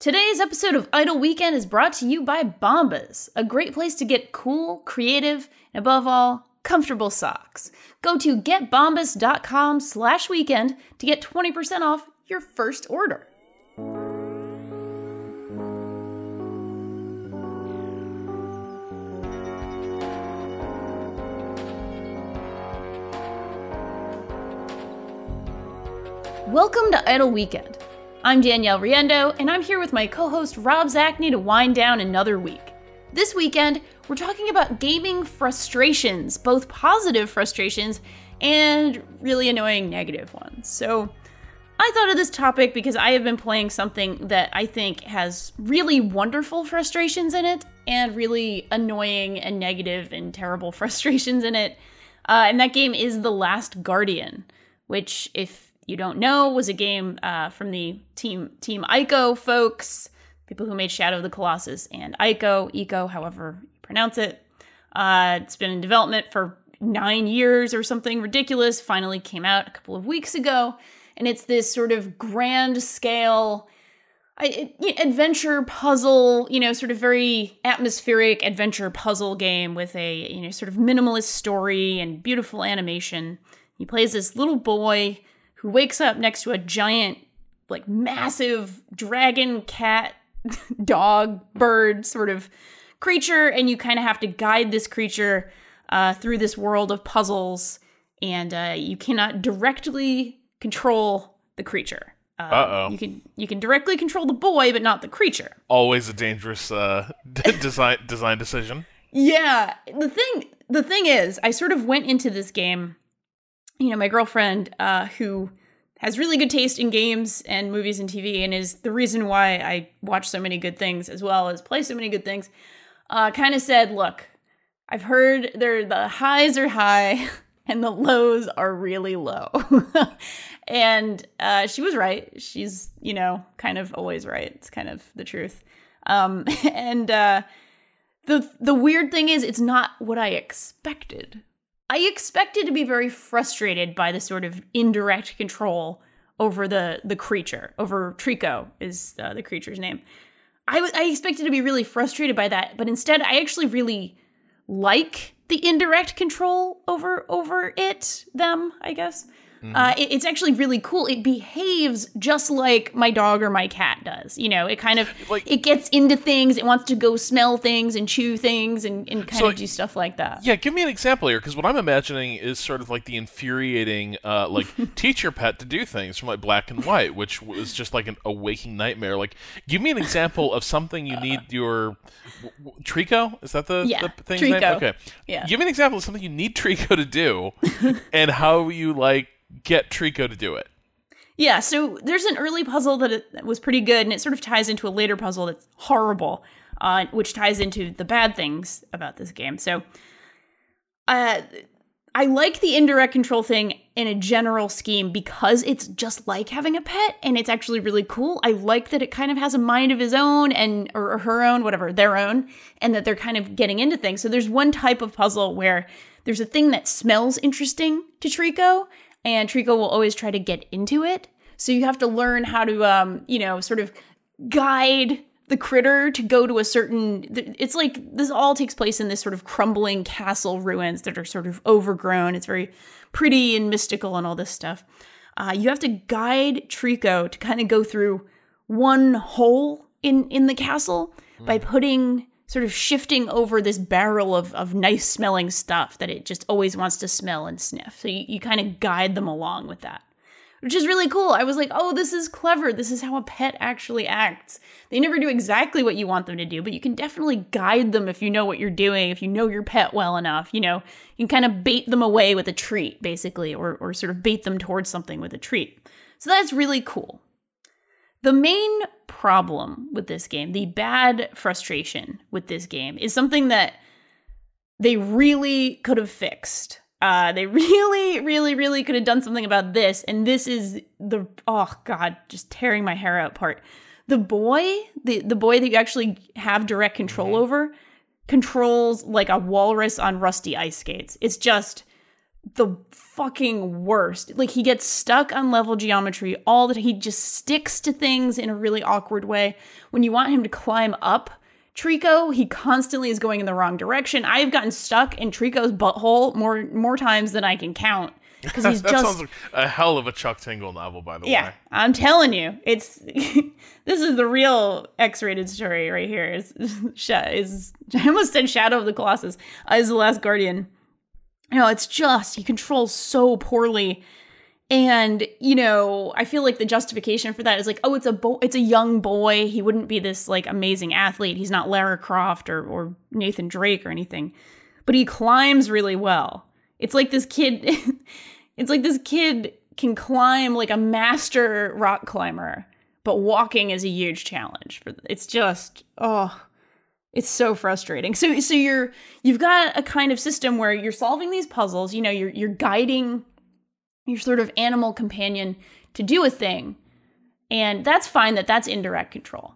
Today's episode of Idle Weekend is brought to you by Bombas, a great place to get cool, creative, and above all, comfortable socks. Go to getbombas.com slash weekend to get 20% off your first order. Welcome to Idle Weekend. I'm Danielle Riendeau, and I'm here with my co host Rob Zacny to wind down another week. This weekend, we're talking about gaming frustrations, both positive frustrations and really annoying negative ones. So, I thought of this topic because I have been playing something that I think has really wonderful frustrations in it and really annoying and negative and terrible frustrations in it. Uh, and that game is The Last Guardian, which, if you don't know was a game uh, from the team Team Ico folks, people who made Shadow of the Colossus and Ico, Eco, however you pronounce it. Uh, it's been in development for nine years or something ridiculous. Finally came out a couple of weeks ago, and it's this sort of grand scale. I, adventure puzzle, you know, sort of very atmospheric adventure puzzle game with a, you know, sort of minimalist story and beautiful animation. He plays this little boy who wakes up next to a giant, like massive dragon, cat, dog, bird sort of creature, and you kind of have to guide this creature uh, through this world of puzzles, and uh, you cannot directly control the creature. Uh oh. You can you can directly control the boy, but not the creature. Always a dangerous uh, design design decision. Yeah. The thing the thing is, I sort of went into this game you know, my girlfriend, uh, who has really good taste in games and movies and TV, and is the reason why I watch so many good things as well as play so many good things, uh, kind of said, "Look, I've heard there the highs are high and the lows are really low," and uh, she was right. She's you know kind of always right. It's kind of the truth. Um, and uh, the the weird thing is, it's not what I expected I expected to be very frustrated by the sort of indirect control over the the creature. Over Trico is uh, the creature's name. I, I expected to be really frustrated by that, but instead, I actually really like the indirect control over over it them. I guess Mm-hmm. Uh, it, it's actually really cool. It behaves just like my dog or my cat does. You know, it kind of like, it gets into things. It wants to go smell things and chew things and, and kind so of do stuff like that. Yeah, give me an example here, because what I'm imagining is sort of like the infuriating, uh, like teach your pet to do things from like Black and White, which was just like an, a waking nightmare. Like, give me an example of something you need your Trico. Is that the, yeah, the name? Okay. Yeah. Give me an example of something you need Trico to do, and how you like get Trico to do it. Yeah, so there's an early puzzle that, it, was pretty good, and it sort of ties into a later puzzle that's horrible, uh, which ties into the bad things about this game. So, uh, I like the indirect control thing in a general scheme because it's just like having a pet, and it's actually really cool. I like that it kind of has a mind of his own and or her own, whatever, their own, and that they're kind of getting into things. So there's one type of puzzle where there's a thing that smells interesting to Trico, and Trico will always try to get into it. So you have to learn how to, um, you know, sort of guide the critter to go to a certain. It's like this all takes place in this sort of crumbling castle ruins that are sort of overgrown. It's very pretty and mystical and all this stuff. Uh, you have to guide Trico to kind of go through one hole in in the castle mm. by putting sort of shifting over this barrel of, of nice smelling stuff that it just always wants to smell and sniff. So you, you kind of guide them along with that, which is really cool. I was like, oh, this is clever. This is how a pet actually acts. They never do exactly what you want them to do, but you can definitely guide them if you know what you're doing, if you know your pet well enough. You know, you can kind of bait them away with a treat, basically, or, or sort of bait them towards something with a treat. So that's really cool. The main problem with this game, the bad frustration with this game, is something that they really could have fixed. Uh, they really, really, really could have done something about this. And this is the oh god, just tearing my hair out part. The boy, the the boy that you actually have direct control mm-hmm. over, controls like a walrus on rusty ice skates. It's just the fucking worst. Like he gets stuck on level geometry all the he just sticks to things in a really awkward way. When you want him to climb up Trico, he constantly is going in the wrong direction. I have gotten stuck in Trico's butthole more more times than I can count because he's that just sounds like a hell of a Chuck Tingle novel, by the yeah. way. I'm telling you, it's this is the real X-rated story right here. Is is I almost said Shadow of the Colossus uh, is the Last Guardian. You know, it's just he controls so poorly. And you know, I feel like the justification for that is like, oh, it's a bo- it's a young boy. He wouldn't be this like amazing athlete. He's not Lara Croft or or Nathan Drake or anything, but he climbs really well. It's like this kid. it's like this kid can climb like a master rock climber, but walking is a huge challenge. For it's just oh, it's so frustrating. So so you're you've got a kind of system where you're solving these puzzles. You know, you're you're guiding your sort of animal companion to do a thing. And that's fine that that's indirect control.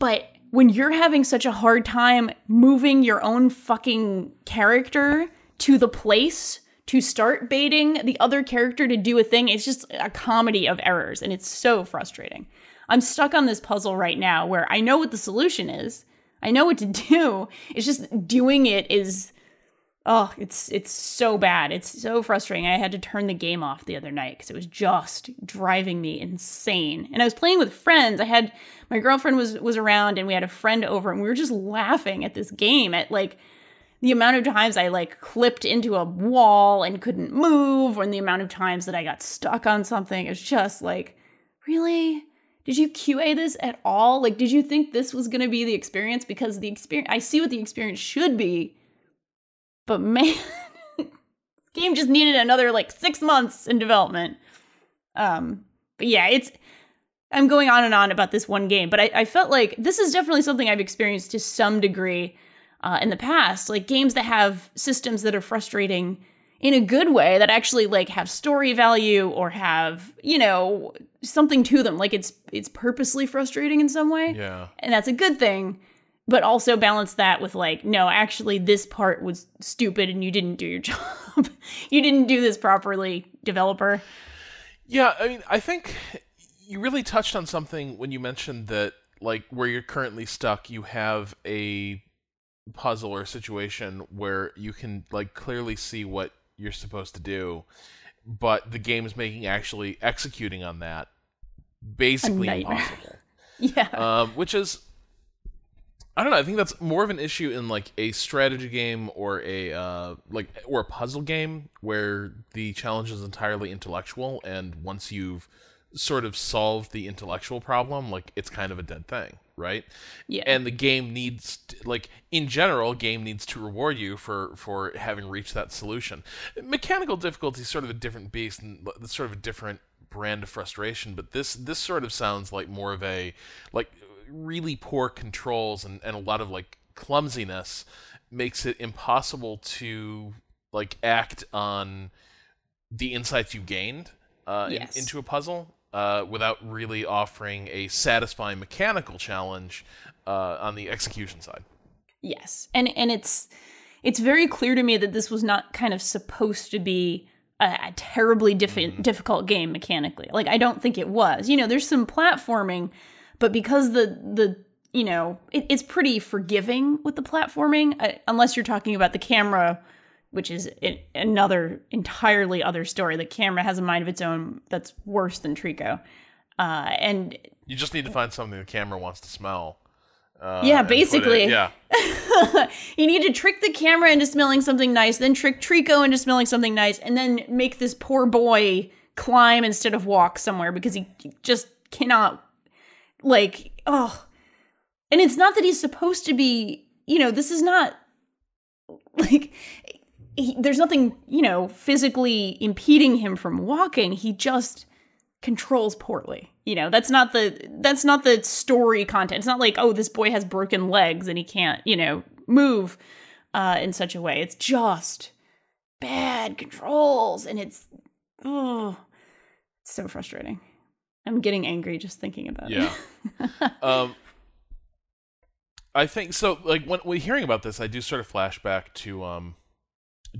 But when you're having such a hard time moving your own fucking character to the place to start baiting the other character to do a thing, it's just a comedy of errors and it's so frustrating. I'm stuck on this puzzle right now where I know what the solution is. I know what to do. It's just doing it is oh, it's it's so bad. It's so frustrating. I had to turn the game off the other night because it was just driving me insane. And I was playing with friends. I had my girlfriend was was around, and we had a friend over, and we were just laughing at this game at like the amount of times I like clipped into a wall and couldn't move, and the amount of times that I got stuck on something. It's just like, really. Did you QA this at all? Like, did you think this was going to be the experience? Because the experience, I see what the experience should be, but man, game just needed another like six months in development. Um, but yeah, it's I'm going on and on about this one game, but I, I felt like this is definitely something I've experienced to some degree uh, in the past. Like games that have systems that are frustrating in a good way that actually like have story value or have you know something to them. Like it's it's purposely frustrating in some way. Yeah. and that's a good thing but also balance that with like no actually this part was stupid and you didn't do your job. You didn't do this properly developer. Yeah, I mean, I think you really touched on something when you mentioned that, like, where you're currently stuck, you have a puzzle or situation where you can, like, clearly see what you're supposed to do, but the game is making actually executing on that basically impossible. yeah um, which is I don't know. I think that's more of an issue in like a strategy game or a uh, like or a puzzle game where the challenge is entirely intellectual, and once you've sort of solved the intellectual problem, like it's kind of a dead thing, right? yeah And the game needs, t- like in general, game needs to reward you for for having reached that solution. Mechanical difficulty is sort of a different beast, and sort of a different brand of frustration. But this this sort of sounds like more of a like really poor controls and, and a lot of like clumsiness makes it impossible to like act on the insights you gained uh, in- into a puzzle uh, without really offering a satisfying mechanical challenge uh, on the execution side. Yes, and and it's it's very clear to me that this was not kind of supposed to be a, a terribly diffi- difficult game mechanically. Like I don't think it was. You know, there's some platforming, but because the the you know it, it's pretty forgiving with the platforming, uh, unless you're talking about the camera. Which is i another entirely other story. The camera has a mind of its own that's worse than Trico. Uh, and You just need to find something the camera wants to smell. Uh, Yeah, put it- basically. yeah. you need to trick the camera into smelling something nice, then trick Trico into smelling something nice, and then make this poor boy climb instead of walk somewhere because he just cannot, like, oh. And it's not that he's supposed to be, you know, this is not like. He, there's nothing, you know, physically impeding him from walking. He just controls poorly. You know, that's not the that's not the story content. It's not like, oh, this boy has broken legs and he can't, you know, move uh, in such a way. It's just bad controls, and it's oh, it's so frustrating. I'm getting angry just thinking about Yeah. it. Yeah. um, I think so. Like when, when hearing about this, I do sort of flashback to um,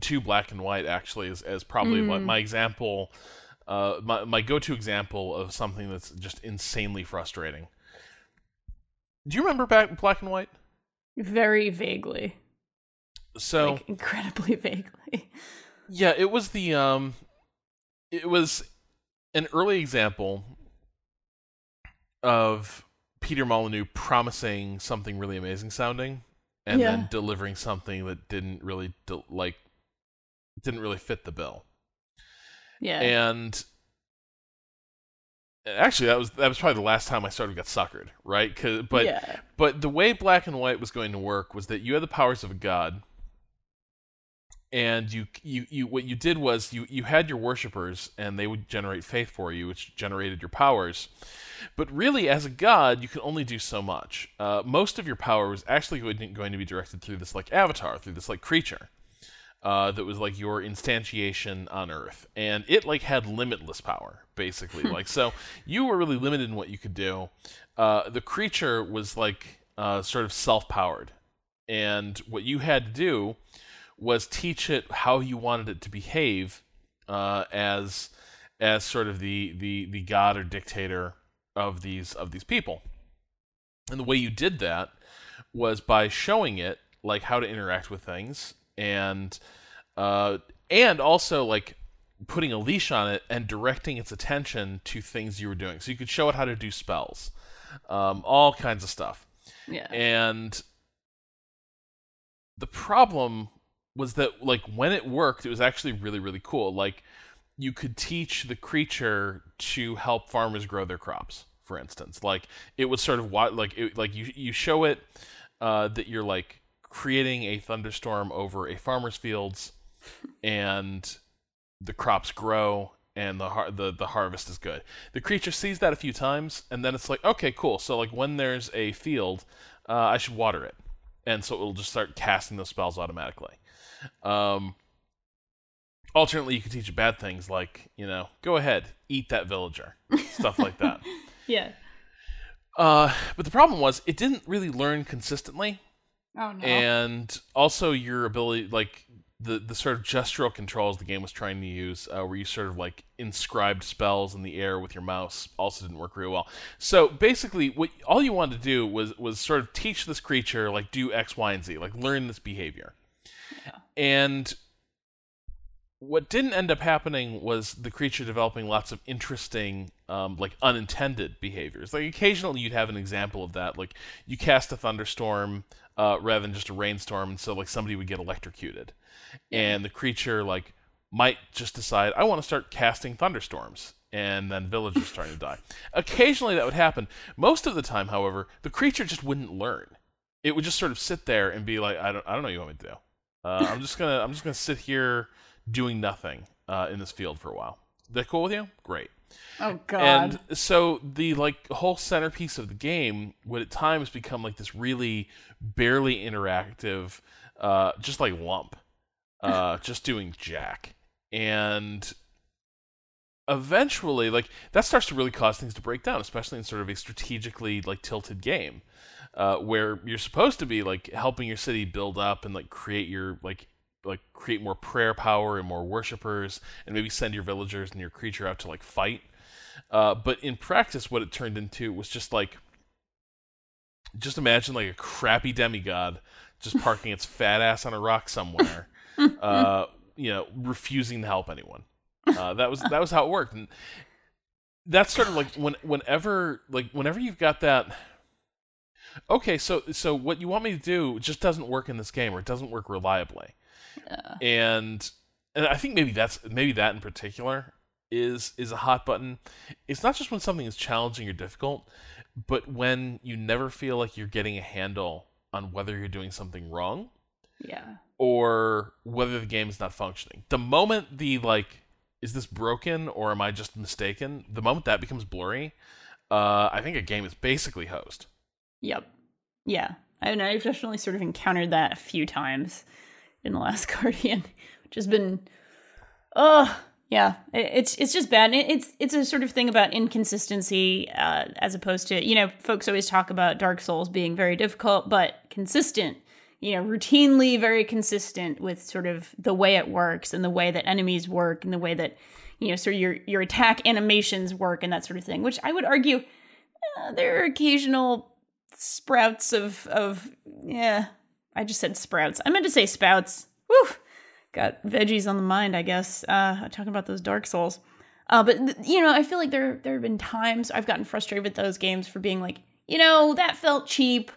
to Black and White actually is, as probably Mm. my example, uh, my my go to example of something that's just insanely frustrating. Do you remember back Black and White? Very vaguely. So like incredibly vaguely. Yeah, it was the um it was an early example of Peter Molyneux promising something really amazing sounding and Yeah. then delivering something that didn't really del- like didn't really fit the bill. Yeah. And actually that was that was probably the last time I sort of got suckered, right? 'Cause- but yeah. but the way black and white was going to work was that you had the powers of a god and you you, you what you did was you you had your worshippers and they would generate faith for you which generated your powers but really as a god you could only do so much uh, most of your power was actually going going to be directed through this like avatar through this like creature uh, that was like your instantiation on Earth, and it like had limitless power, basically. like so, you were really limited in what you could do. Uh, the creature was like uh, sort of self-powered, and what you had to do was teach it how you wanted it to behave uh, as as sort of the the the god or dictator of these of these people. And the way you did that was by showing it like how to interact with things and uh, and also like putting a leash on it and directing its attention to things you were doing. So you could show it how to do spells, um, all kinds of stuff. Yeah. And the problem was that like when it worked, it was actually really really cool. Like you could teach the creature to help farmers grow their crops, for instance. Like it was sort of what like it, like you you show it uh, that you're like creating a thunderstorm over a farmer's fields, and the crops grow and the har- the the harvest is good. The creature sees that a few times, and then it's like, okay, cool. So like when there's a field, uh, I should water it, and so it'll just start casting those spells automatically. Um, alternately, you can teach it bad things like you know, go ahead, eat that villager, stuff like that. yeah. Uh, but the problem was it didn't really learn consistently Oh no. and also your ability like the the sort of gestural controls the game was trying to use uh, where you sort of like inscribed spells in the air with your mouse also didn't work real well. So basically what all you wanted to do was was sort of teach this creature like do x y and z like learn this behavior. And what didn't end up happening was the creature developing lots of interesting um, like unintended behaviors. Like occasionally you'd have an example of that like you cast a thunderstorm uh, rather than just a rainstorm and so like somebody would get electrocuted. And the creature like might just decide i want to start casting thunderstorms and then villagers starting to die. Occasionally that would happen. Most of the time however the creature just wouldn't learn. It would just sort of sit there and be like i don't, I don't know what you want me to do. Uh, i'm just gonna i'm just gonna sit here doing nothing uh, in this field for a while that cool with you? Great. Oh god. and so the like whole centerpiece of the game would at times become like this really barely interactive, uh, just like lump, uh, just doing jack, and eventually, like that starts to really cause things to break down, especially in sort of a strategically like tilted game, uh, where you're supposed to be like helping your city build up and like create your like like create more prayer power and more worshippers and maybe send your villagers and your creature out to like fight uh, but in practice, what it turned into was just like, just imagine like a crappy demigod just parking its fat ass on a rock somewhere, uh, you know, refusing to help anyone. Uh, that was that was how it worked, and that's sort of like when whenever like whenever you've got that. Okay, so so what you want me to do just doesn't work in this game, or it doesn't work reliably Yeah. and and I think maybe that's maybe that in particular is is a hot button. It's not just when something is challenging or difficult, but when you never feel like you're getting a handle on whether you're doing something wrong yeah. or whether the game is not functioning. The moment the like is this broken or am I just mistaken? The moment that becomes blurry, uh, I think a game is basically hosed. Yep. Yeah. And I've definitely sort of encountered that a few times in the last Guardian, which has been, oh, yeah, it, it's it's just bad. It, it's it's a sort of thing about inconsistency, uh, as opposed to you know, folks always talk about Dark Souls being very difficult but consistent you know, routinely very consistent with sort of the way it works and the way that enemies work and the way that you know, sort of your your attack animations work and that sort of thing. Which I would argue uh, there are occasional sprouts of of yeah. I just said sprouts. I meant to say spouts. Woo! Got veggies on the mind, I guess. Uh, talking about those Dark Souls. Uh, but th- you know, I feel like there there have been times I've gotten frustrated with those games for being like, you know, that felt cheap.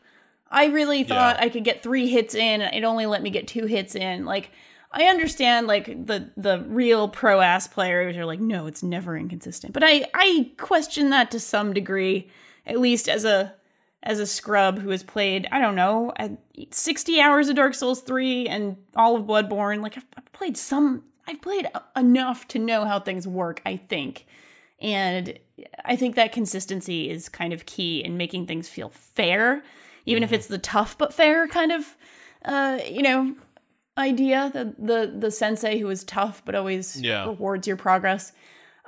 I really thought Yeah. I could get three hits in, and it only let me get two hits in. Like, I understand like the the real pro ass players are like, no, it's never inconsistent. But I I question that to some degree, at least as a as a scrub who has played I don't know uh, sixty hours of Dark Souls three and all of Bloodborne. Like I've, I've played some, I've played enough to know how things work. I think, and I think that consistency is kind of key in making things feel fair, even if it's the tough but fair kind of, uh, you know, idea. The the the sensei who is tough but always Yeah. rewards your progress.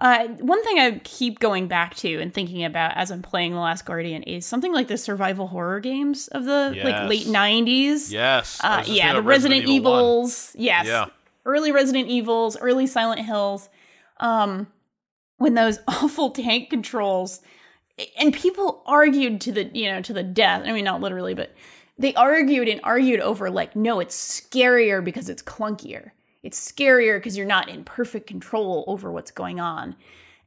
Uh, one thing I keep going back to and thinking about as I'm playing The Last Guardian is something like the survival horror games of the like late '90s. Yes. Uh, yeah, the of Resident, Evil 1. Evils. Yes. Yeah. Early Resident Evils, early Silent Hills. Um, when those awful tank controls and people argued to the you know to the death. I mean, not literally, but they argued and argued over like, no, it's scarier because it's clunkier. It's scarier because you're not in perfect control over what's going on.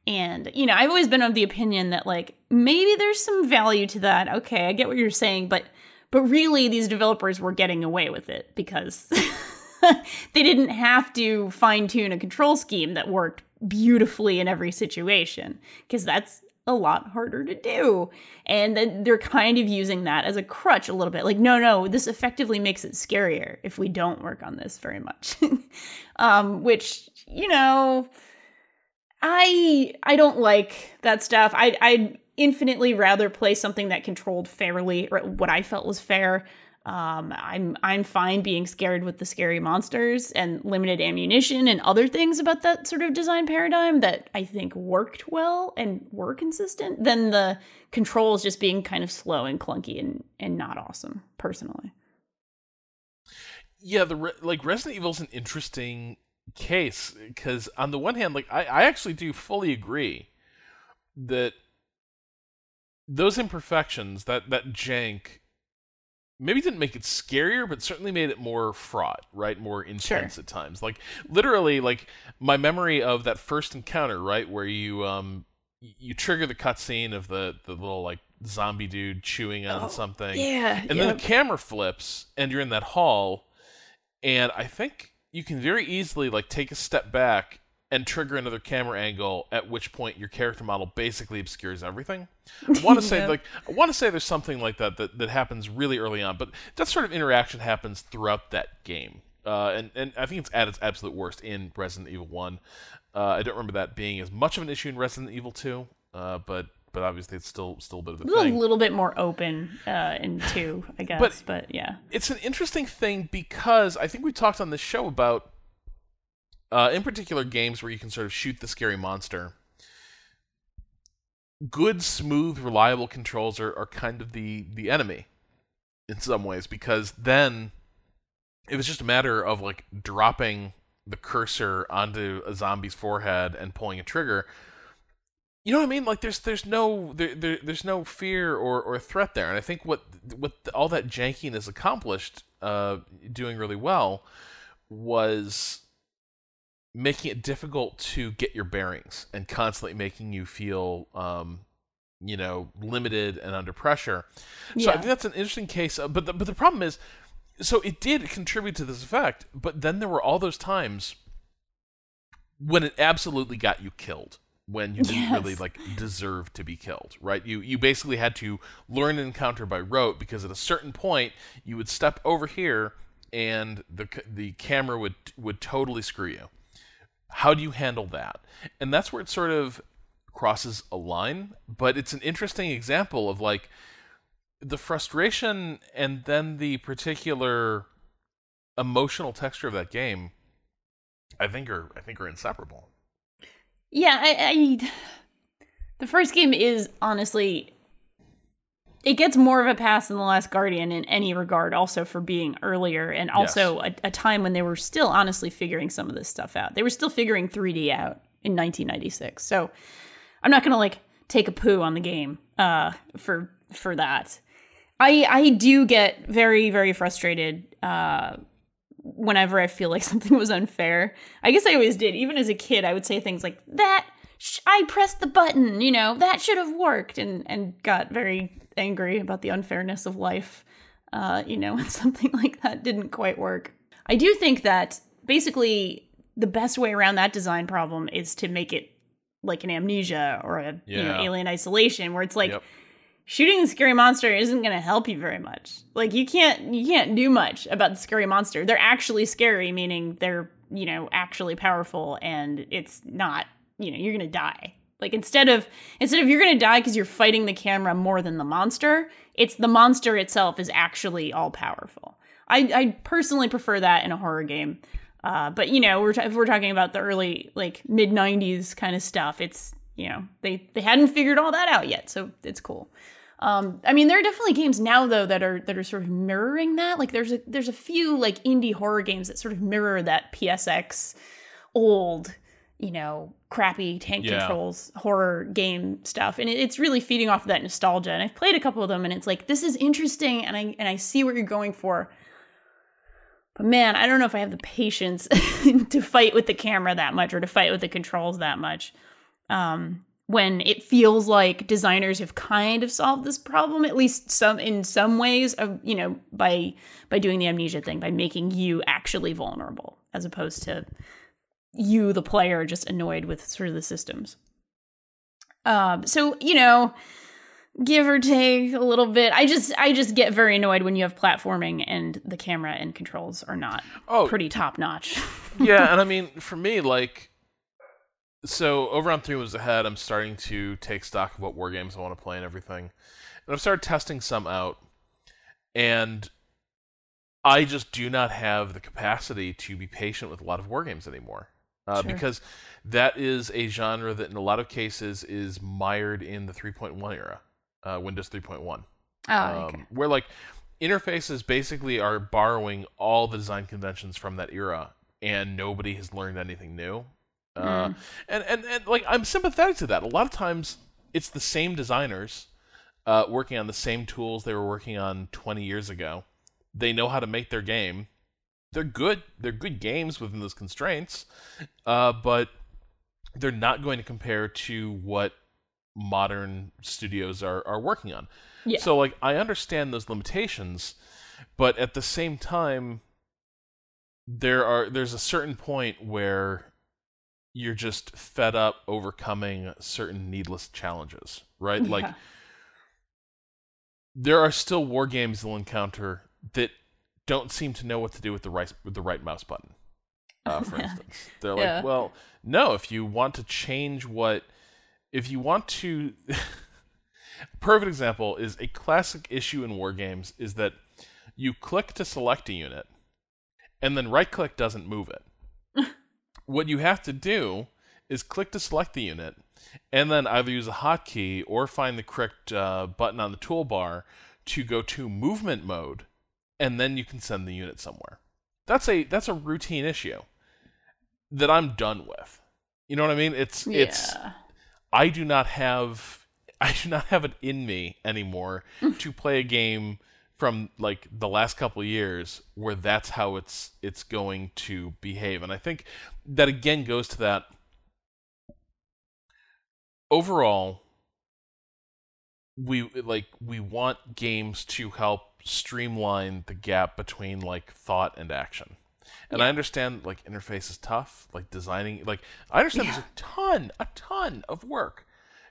And you know, I've always been of the opinion that like maybe there's some value to that. Okay, I get what you're saying, but but really these developers were getting away with it because they didn't have to fine tune a control scheme that worked beautifully in every situation because that's a lot harder to do. And then they're kind of using that as a crutch a little bit. Like, no, no, this effectively makes it scarier if we don't work on this very much. um, which, you know, I I don't like that stuff. I I'd infinitely rather play something that controlled fairly or what I felt was fair. Um, I'm I'm fine being scared with the scary monsters and limited ammunition and other things about that sort of design paradigm that I think worked well and were consistent than the controls just being kind of slow and clunky and and not awesome personally. Yeah, the re- like Resident Evil is an interesting case because on the one hand, like I, I actually do fully agree that those imperfections, that that jank, maybe didn't make it scarier, but certainly made it more fraught, right? More intense at times. Like literally, like my memory of that first encounter, right, where you um you trigger the cutscene of the the little like zombie dude chewing on Oh, something, Yeah. and then the camera flips and you're in that hall and i think you can very easily like take a step back and trigger another camera angle at which point your character model basically obscures everything i want to say Yeah. like i want to say there's something like that, that that happens really early on but that sort of interaction happens throughout that game uh, and, and I think it's at its absolute worst in Resident Evil 1. Uh, I don't remember that being as much of an issue in Resident Evil 2, uh, but but obviously it's still still a bit of a a thing. little bit more open uh, in two, I guess. But- but yeah. it's an interesting thing because I think we talked on this show about, uh, in particular, games where you can sort of shoot the scary monster. Good, smooth, reliable controls are, are kind of the the enemy in some ways because then it was just a matter of like dropping the cursor onto a zombie's forehead and pulling a trigger. You know what I mean? Like there's there's no there, there there's no fear or, or threat there, and I think what what all that jankiness accomplished, uh, doing really well, was making it difficult to get your bearings and constantly making you feel, um, you know, limited and under pressure. So I think that's an interesting case. uh, But the, but the problem is, so it did contribute to this effect, but then there were all those times when it absolutely got you killed when you didn't really like deserve to be killed right you you basically had to learn an encounter by rote because at a certain point you would step over here and the the camera would would totally screw you how do you handle that? And that's where it sort of crosses a line but it's an interesting example of like the frustration and then the particular emotional texture of that game i think are i think are inseparable. Yeah, I, I the first game is honestly it gets more of a pass than the Last Guardian in any regard, also for being earlier and also a, a time when they were still honestly figuring some of this stuff out. They were still figuring 3D out in 1996. So I'm not gonna like take a poo on the game uh, for for that. I I do get very very frustrated uh, whenever I feel like something was unfair. I guess I always did. Even as a kid, I would say things like that. Sh- I pressed the button, you know, that should have worked, and and got very angry about the unfairness of life. Uh, you know, when something like that didn't quite work. I do think that basically the best way around that design problem is to make it like an amnesia or a you know alien isolation, where it's like Yep. shooting the scary monster isn't going to help you very much. Like you can't you can't do much about the scary monster. They're actually scary, meaning they're you know actually powerful, and it's not you know you're going to die. Like instead of instead of you're going to die because you're fighting the camera more than the monster, it's the monster itself is actually all powerful. I I personally prefer that in a horror game. Uh, but you know, we're t- if we're talking about the early like mid '90s kind of stuff, it's you know they they hadn't figured all that out yet, so it's cool. Um, I mean, there are definitely games now though that are that are sort of mirroring that. Like there's a there's a few like indie horror games that sort of mirror that PSX old, you know, crappy tank Yeah. controls horror game stuff, and it, it's really feeding off of that nostalgia. And I've played a couple of them, and it's like this is interesting, and I and I see what you're going for. But man, I don't know if I have the patience to fight with the camera that much or to fight with the controls that much. Um, when it feels like designers have kind of solved this problem, at least some in some ways, of you know, by by doing the amnesia thing, by making you actually vulnerable, as opposed to you, the player, just annoyed with sort of the systems. Um, so you know, give or take a little bit. I just I just get very annoyed when you have platforming and the camera and controls are not Oh, pretty top notch. yeah, and I mean, for me, like, so over on Three Moves Ahead, I'm starting to take stock of what war games I want to play and everything, and I've started testing some out, and I just do not have the capacity to be patient with a lot of war games anymore. Uh, Sure. Because that is a genre that, in a lot of cases, is mired in the 3.1 era, uh, Windows 3.1 Oh, okay. um, where like interfaces basically are borrowing all the design conventions from that era and nobody has learned anything new. Uh, and, and and like i'm sympathetic to that. A lot of times it's the same designers uh, working on the same tools they were working on 20 years ago. They know how to make their game they're good they're good games within those constraints uh, but they're not going to compare to what modern studios are, are working on Yeah. so like I understand those limitations, but at the same time there are there's a certain point where you're just fed up overcoming certain needless challenges, right? Like there are still war games you'll encounter that don't seem to know what to do with the right with the right mouse button. Uh, for instance, they're like, Yeah. well, no. If you want to change what, if you want to, perfect example is a classic issue in war games is that you click to select a unit, and then right click doesn't move it. what you have to do is click to select the unit, and then either use a hotkey or find the correct uh, button on the toolbar to go to movement mode, and then you can send the unit somewhere. That's a that's a routine issue that I'm done with. You know what I mean? It's it's I do not have I do not have it in me anymore to play a game from like the last couple of years where that's how it's it's going to behave. And I think that again goes to that overall we like we want games to help streamline the gap between like thought and action. And I understand like interface is tough, like designing like I understand there's a ton, a ton of work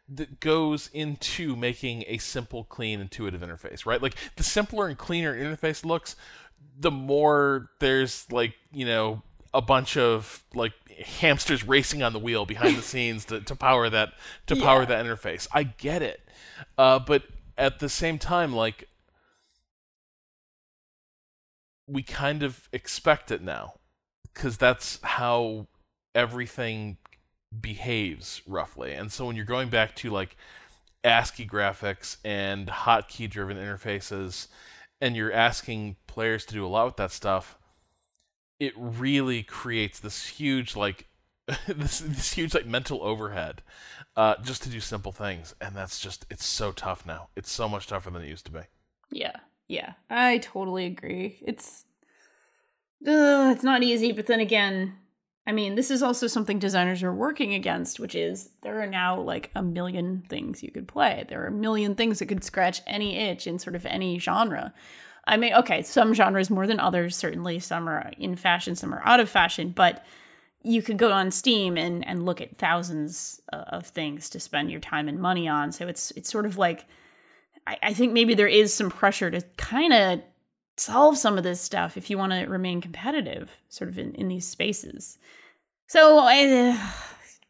that goes into making a simple, clean, intuitive interface, right? Like the simpler and cleaner interface looks, the more there's like, you know, a bunch of like hamsters racing on the wheel behind the scenes to, to power that to power that interface. I get it. Uh, but at the same time, like we kind of expect it now because that's how everything behaves roughly and so when you're going back to like ASCII graphics and hotkey driven interfaces, and you're asking players to do a lot with that stuff, it really creates this huge like this this huge like mental overhead uh, just to do simple things, and that's just it's so tough now. It's so much tougher than it used to be. Yeah, yeah, I totally agree. It's uh, it's not easy, but then again, I mean, this is also something designers are working against, which is there are now like a million things you could play. There are a million things that could scratch any itch in sort of any genre. I mean, okay, some genres more than others, certainly. Some are in fashion, some are out of fashion, but you could go on Steam and, and look at thousands uh, of things to spend your time and money on. So it's it's sort of like I, I think maybe there is some pressure to kind of solve some of this stuff if you want to remain competitive, sort of in, in these spaces. So I,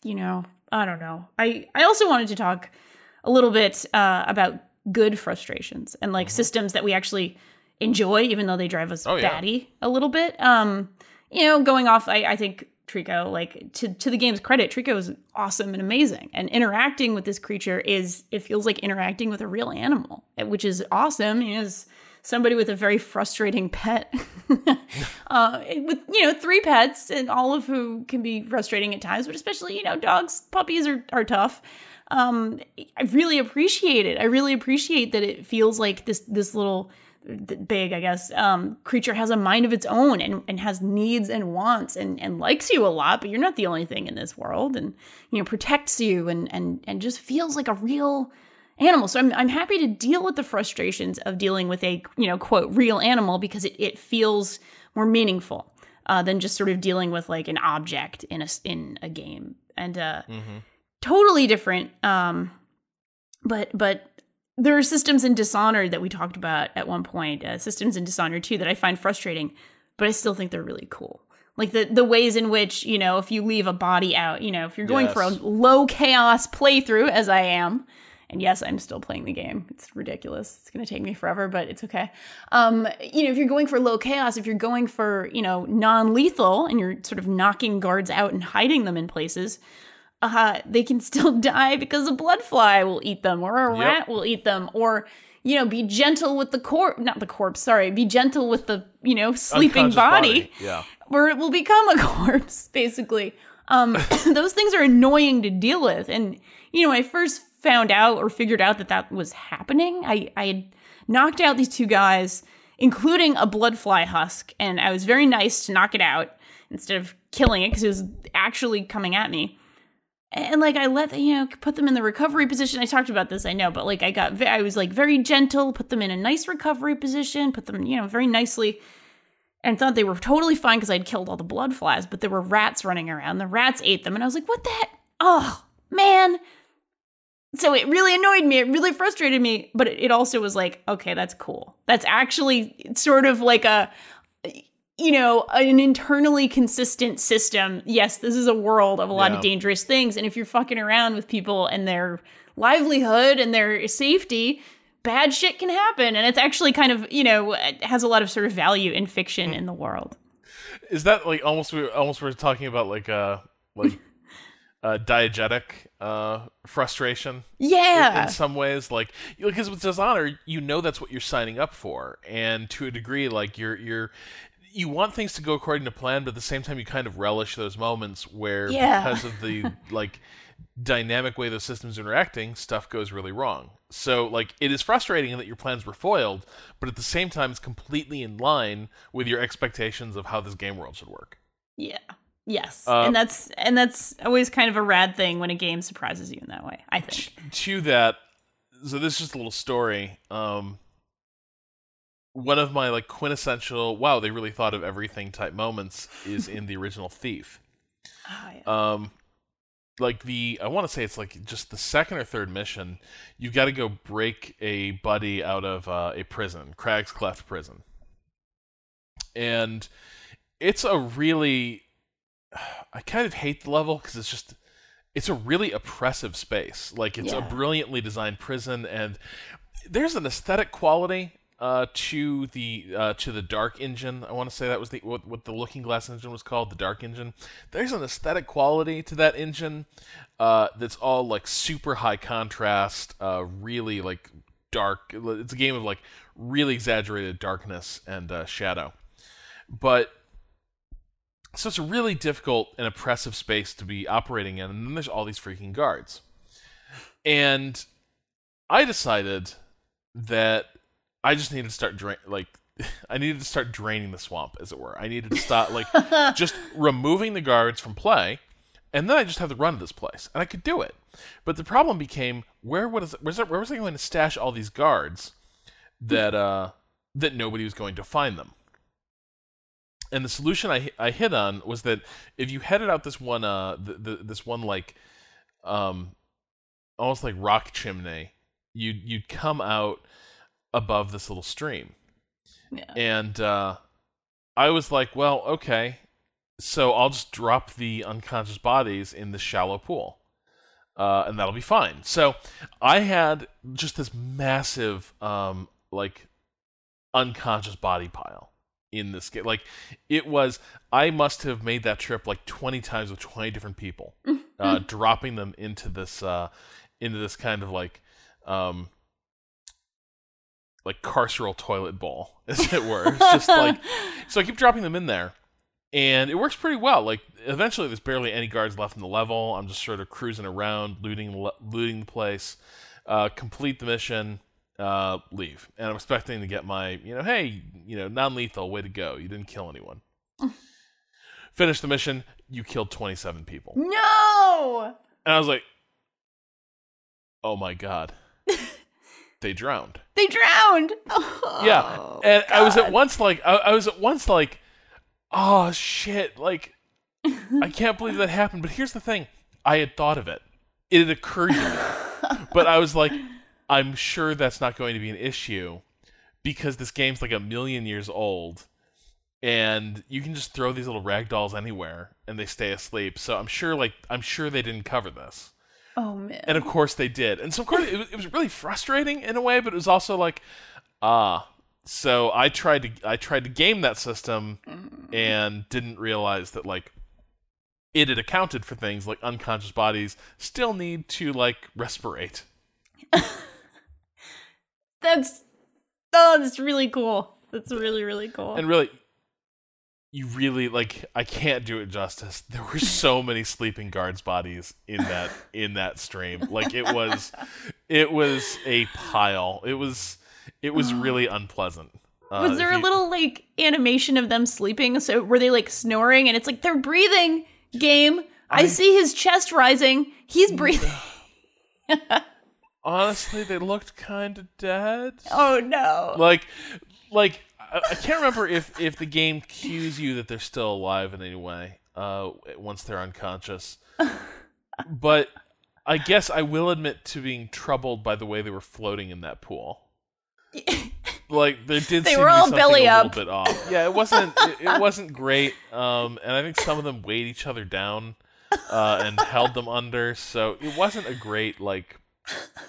you know, I don't know. I I also wanted to talk a little bit uh, about good frustrations and like mm-hmm. systems that we actually enjoy, even though they drive us oh, batty yeah. a little bit. Um, you know, going off, I, I think Trico, like to to the game's credit, Trico is awesome and amazing. And interacting with this creature is it feels like interacting with a real animal, which is awesome. Is somebody with a very frustrating pet, uh, with you know three pets, and all of who can be frustrating at times, but especially you know dogs, puppies are are tough. Um, I really appreciate it. I really appreciate that it feels like this this little big, I guess, um, creature has a mind of its own and, and has needs and wants and, and likes you a lot, but you're not the only thing in this world and, you know, protects you and, and, and just feels like a real animal. So I'm, I'm happy to deal with the frustrations of dealing with a, you know, quote, real animal because it, it feels more meaningful uh, than just sort of dealing with like an object in a, in a game. And uh, mm-hmm. totally different. Um, but, but there are systems in Dishonored that we talked about at one point, uh, systems in Dishonored 2 that I find frustrating, but I still think they're really cool. Like the the ways in which, you know, if you leave a body out, you know, if you're going yes. for a low chaos playthrough, as I am, and yes, I'm still playing the game. It's ridiculous. It's going to take me forever, but it's okay. Um, you know, if you're going for low chaos, if you're going for, you know, non lethal and you're sort of knocking guards out and hiding them in places, uh, they can still die because a blood fly will eat them or a yep. rat will eat them or you know be gentle with the corpse not the corpse sorry be gentle with the you know sleeping body, body, yeah. or it will become a corpse basically. Um those things are annoying to deal with and you know when i first found out or figured out that that was happening i i had knocked out these two guys including a blood fly husk and i was very nice to knock it out instead of killing it because it was actually coming at me and like I let you know put them in the recovery position. I talked about this, I know, but like I got I was like very gentle, put them in a nice recovery position, put them you know very nicely, and thought they were totally fine because I'd killed all the blood flies. But there were rats running around. The rats ate them, and I was like, what the heck? Oh man. So it really annoyed me. It really frustrated me, but it also was like, okay, that's cool. That's actually sort of like a you know, an internally consistent system. Yes, this is a world of a lot yeah. of dangerous things. And if you're fucking around with people and their livelihood and their safety, bad shit can happen. And it's actually kind of, you know, has a lot of sort of value in fiction mm. in the world. Is that like almost we almost we're talking about like uh like uh diegetic uh frustration? Yeah. In, in some ways like because with dishonor, you know that's what you're signing up for and to a degree like you're you're you want things to go according to plan, but at the same time, you kind of relish those moments where, yeah. because of the like dynamic way those systems are interacting, stuff goes really wrong. So, like, it is frustrating that your plans were foiled, but at the same time, it's completely in line with your expectations of how this game world should work. Yeah. Yes, uh, and that's and that's always kind of a rad thing when a game surprises you in that way. I think. To that, so this is just a little story. Um, one of my like quintessential wow they really thought of everything type moments is in the original thief oh, yeah. um like the i want to say it's like just the second or third mission you've got to go break a buddy out of uh, a prison Cragscleft prison and it's a really i kind of hate the level because it's just it's a really oppressive space like it's yeah. a brilliantly designed prison and there's an aesthetic quality uh, to the uh, to the Dark Engine. I want to say that was the what, what the Looking Glass engine was called, the Dark Engine. There's an aesthetic quality to that engine uh, that's all like super high contrast, uh, really like dark. It's a game of like really exaggerated darkness and uh, shadow, but so it's a really difficult and oppressive space to be operating in, and then there's all these freaking guards, and I decided that I just needed to start drain like I needed to start draining the swamp, as it were. I needed to stop like just removing the guards from play, and then I just had to run to this place, and I could do it. But the problem became where was where was, where was I going to stash all these guards that uh that nobody was going to find them? And the solution I I hit on was that if you headed out this one uh the, the this one like um almost like rock chimney, you you'd come out above this little stream. Yeah. And uh, I was like, well, okay, so I'll just drop the unconscious bodies in the shallow pool. Uh, and that'll be fine. So I had just this massive, um, like, unconscious body pile in this game. Like, it was, I must have made that trip like 20 times with 20 different people, uh, dropping them into this, uh, into this kind of like, um, like carceral toilet bowl, as it were. It's just like so I keep dropping them in there. And it works pretty well. Like eventually there's barely any guards left in the level. I'm just sort of cruising around, looting looting the place, uh, complete the mission, uh, leave. And I'm expecting to get my, you know, hey, you know, non-lethal, way to go. You didn't kill anyone. Finish the mission, you killed 27 people. No. And I was like, "Oh my god." They drowned. They drowned. yeah, Oh, and I was at once like, I, I was at once like, oh shit, like, I can't believe that happened. But here's the thing: I had thought of it. It had occurred to me, but I was like, I'm sure that's not going to be an issue because this game's like a million years old. And you can just throw these little rag dolls anywhere, and they stay asleep. So I'm sure, like, I'm sure they didn't cover this. Oh man. And of course they did. And so of course it was, it was really frustrating in a way, but it was also like, ah. So I tried to I tried to game that system and didn't realize that like it had accounted for things like unconscious bodies still need to like respirate. That's oh, that's really cool. That's really really cool. And really you really like I can't do it justice. There were so many sleeping guards bodies in that in that stream. Like it was it was a pile. It was it was really unpleasant. Uh, was there a you- little like animation of them sleeping? So were they like snoring? And it's like they're breathing. Game. I, I- see his chest rising. He's breathing. Honestly, they looked kind of dead. oh no. Like, like I, I can't remember if if the game cues you that they're still alive in any way. Uh, once they're unconscious, but I guess I will admit to being troubled by the way they were floating in that pool. Like there did They seem were to be all belly a up. little bit off. Yeah, it wasn't it, it wasn't great. Um, and I think some of them weighed each other down uh, and held them under. So it wasn't a great like.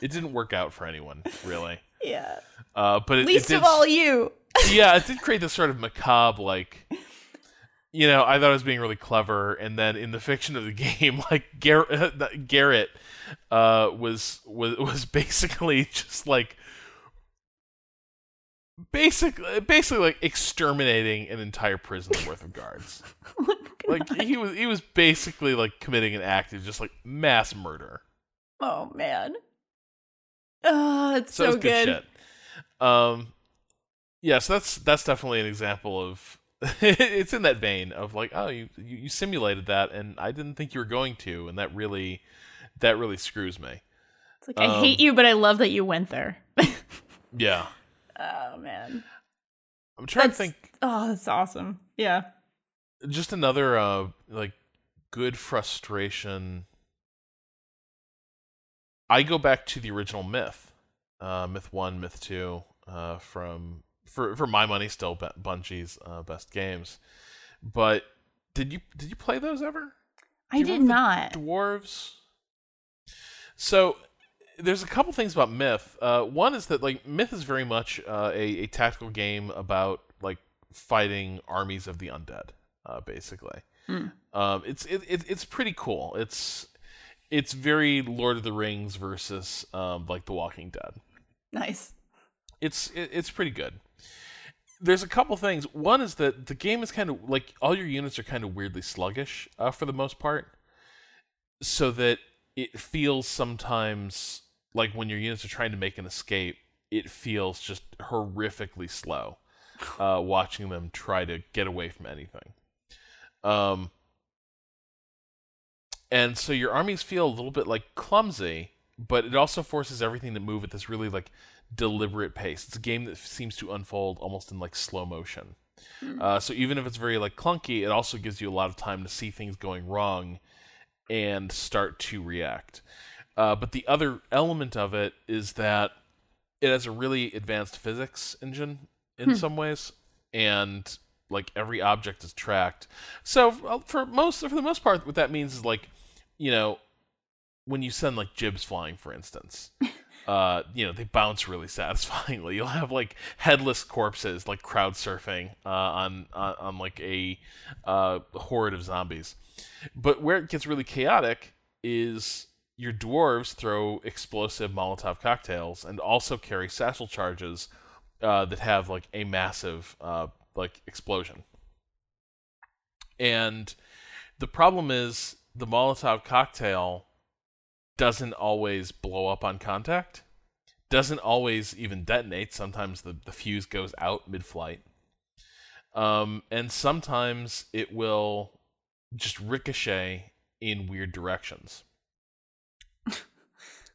It didn't work out for anyone really. Yeah. Uh, but it, Least it did, of all you. yeah, it did create this sort of macabre, like, you know, I thought it was being really clever, and then in the fiction of the game, like Garrett, Garrett uh, was was was basically just like basically basically like exterminating an entire prison worth of guards. Like he was he was basically like committing an act of just like mass murder. Oh man. Oh, it's So, so, good, good. shit. Um, yeah, so that's that's definitely an example of. it's in that vein of like, oh, you, you you simulated that, and I didn't think you were going to, and that really, that really screws me. It's like I Um, hate you, but I love that you went there. Yeah, oh man. I'm trying That's to think. oh, that's awesome. Yeah. Just another uh like good frustration. I go back to the original Myth, uh, Myth One, Myth Two, uh, from for for my money, still Bu- Bungie's uh, best games. But did you did you play those ever? I did not. Dwarves. So there's a couple things about Myth. Uh, one is that like Myth is very much uh, a, a tactical game about like fighting armies of the undead, uh, basically. Hmm. Um, it's it, it, it's pretty cool. It's it's very Lord of the Rings versus um, like The Walking Dead. Nice. It's it, it's pretty good. There's a couple things. One is that the game is kind of like all your units are kind of weirdly sluggish uh, for the most part, so that it feels sometimes like when your units are trying to make an escape, it feels just horrifically slow. Uh, watching them try to get away from anything. Um, and so your armies feel a little bit like clumsy, but it also forces everything to move at this really like deliberate pace. It's a game that seems to unfold almost in like slow motion. Uh, so even if it's very like clunky, it also gives you a lot of time to see things going wrong and start to react. Uh, but the other element of it is that it has a really advanced physics engine in some ways, and like every object is tracked. So uh, for most, for the most part, what that means is like, you know, when you send like gibs flying, for instance, uh, you know, they bounce really satisfyingly. You'll have like headless corpses, like crowd surfing uh, on, on on like a uh, horde of zombies. But where it gets really chaotic is your dwarves throw explosive Molotov cocktails and also carry satchel charges uh, that have like a massive uh, like explosion. And the problem is the Molotov cocktail doesn't always blow up on contact, doesn't always even detonate. Sometimes the, the fuse goes out mid flight. Um, and sometimes it will just ricochet in weird directions.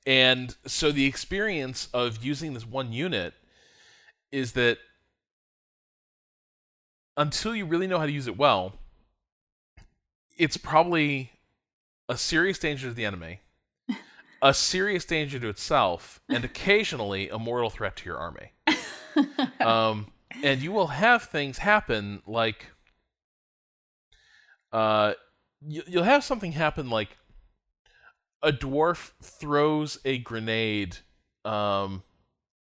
and so the experience of using this one unit is that until you really know how to use it well, it's probably a serious danger to the enemy, a serious danger to itself, and occasionally a mortal threat to your army. um, and you will have things happen like uh, you, you'll have something happen like a dwarf throws a grenade um,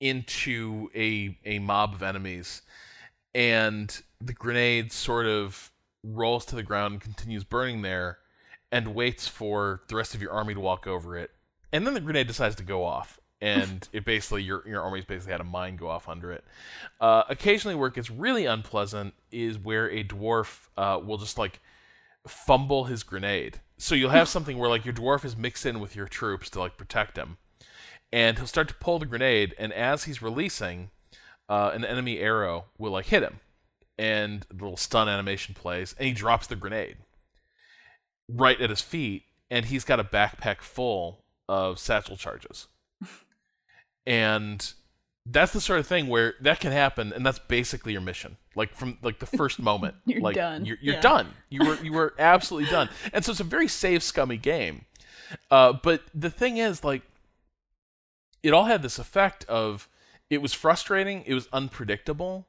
into a a mob of enemies, and the grenade sort of rolls to the ground and continues burning there, and waits for the rest of your army to walk over it, and then the grenade decides to go off. And it basically your your army's basically had a mine go off under it. Uh, occasionally, where it gets really unpleasant is where a dwarf uh, will just like fumble his grenade. So you'll have something where like your dwarf is mixed in with your troops to like protect him, and he'll start to pull the grenade, and as he's releasing, uh, an enemy arrow will like hit him, and the little stun animation plays, and he drops the grenade right at his feet, and he's got a backpack full of satchel charges, and that's the sort of thing where that can happen, and that's basically your mission. Like from like the first moment, You're like done. You're, you're Yeah. done. You were you were absolutely done. And so it's a very save, scummy game. Uh, but the thing is, like, it all had this effect of it was frustrating, it was unpredictable,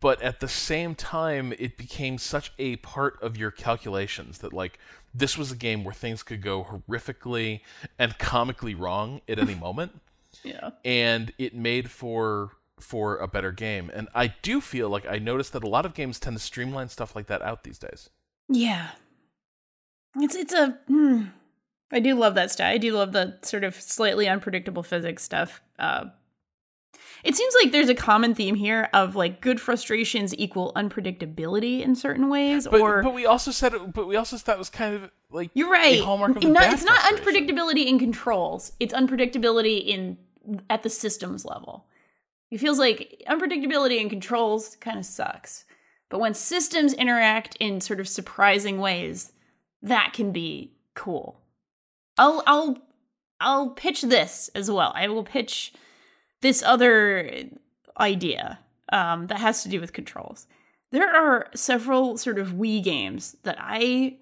but at the same time, it became such a part of your calculations that like this was a game where things could go horrifically and comically wrong at any moment Yeah. and it made for for a better game. And I do feel like I noticed that a lot of games tend to streamline stuff like that out these days. Yeah. It's it's a hmm. I do love that stuff. I do love the sort of slightly unpredictable physics stuff. Uh it seems like there's a common theme here of like good frustrations equal unpredictability in certain ways But or but we also said it, but we also thought it was kind of like You're right. hallmark of the No, it's not unpredictability in controls. It's unpredictability in at the systems level. It feels like unpredictability in controls kind of sucks. But when systems interact in sort of surprising ways, that can be cool. I'll I'll I'll pitch this as well. I will pitch this other idea um, that has to do with controls. There are several sort of Wii games that I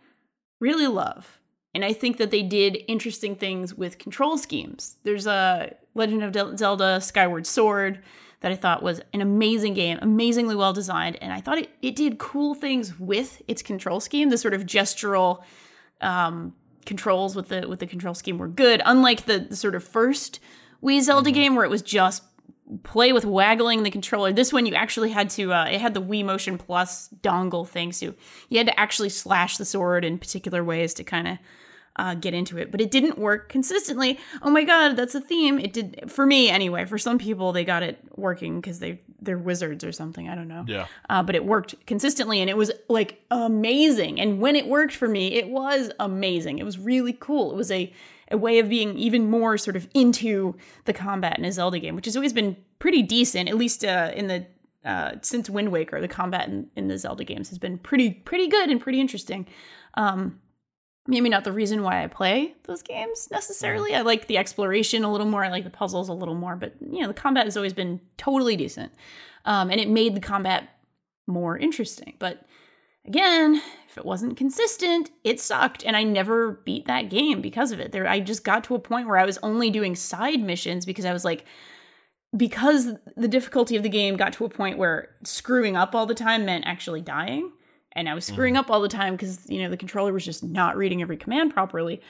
really love. And I think that they did interesting things with control schemes. There's a Legend of Zelda Skyward Sword that I thought was an amazing game, amazingly well designed. And I thought it, it did cool things with its control scheme. The sort of gestural um, controls with the with the control scheme were good. Unlike the, the sort of first Wii Zelda game where it was just play with waggling the controller. This one you actually had to uh, it had the Wii Motion Plus dongle thing, so you had to actually slash the sword in particular ways to kind of uh, get into it. But it didn't work consistently. Oh my god, that's a theme. It did for me anyway. For some people, they got it working because they they're wizards or something. I don't know. Yeah. Uh, but it worked consistently, and it was like amazing. And when it worked for me, it was amazing. It was really cool. It was a a way of being even more sort of into the combat in a Zelda game, which has always been pretty decent, at least uh, in the uh, since Wind Waker. The combat in, in the Zelda games has been pretty pretty good and pretty interesting. Um, maybe not the reason why I play those games necessarily. I like the exploration a little more. I like the puzzles a little more, but you know, the combat has always been totally decent, um, and it made the combat more interesting. But again, if it wasn't consistent, it sucked, and I never beat that game because of it. There, I just got to a point where I was only doing side missions because I was like, because the difficulty of the game got to a point where screwing up all the time meant actually dying, and I was screwing up all the time because you know the controller was just not reading every command properly.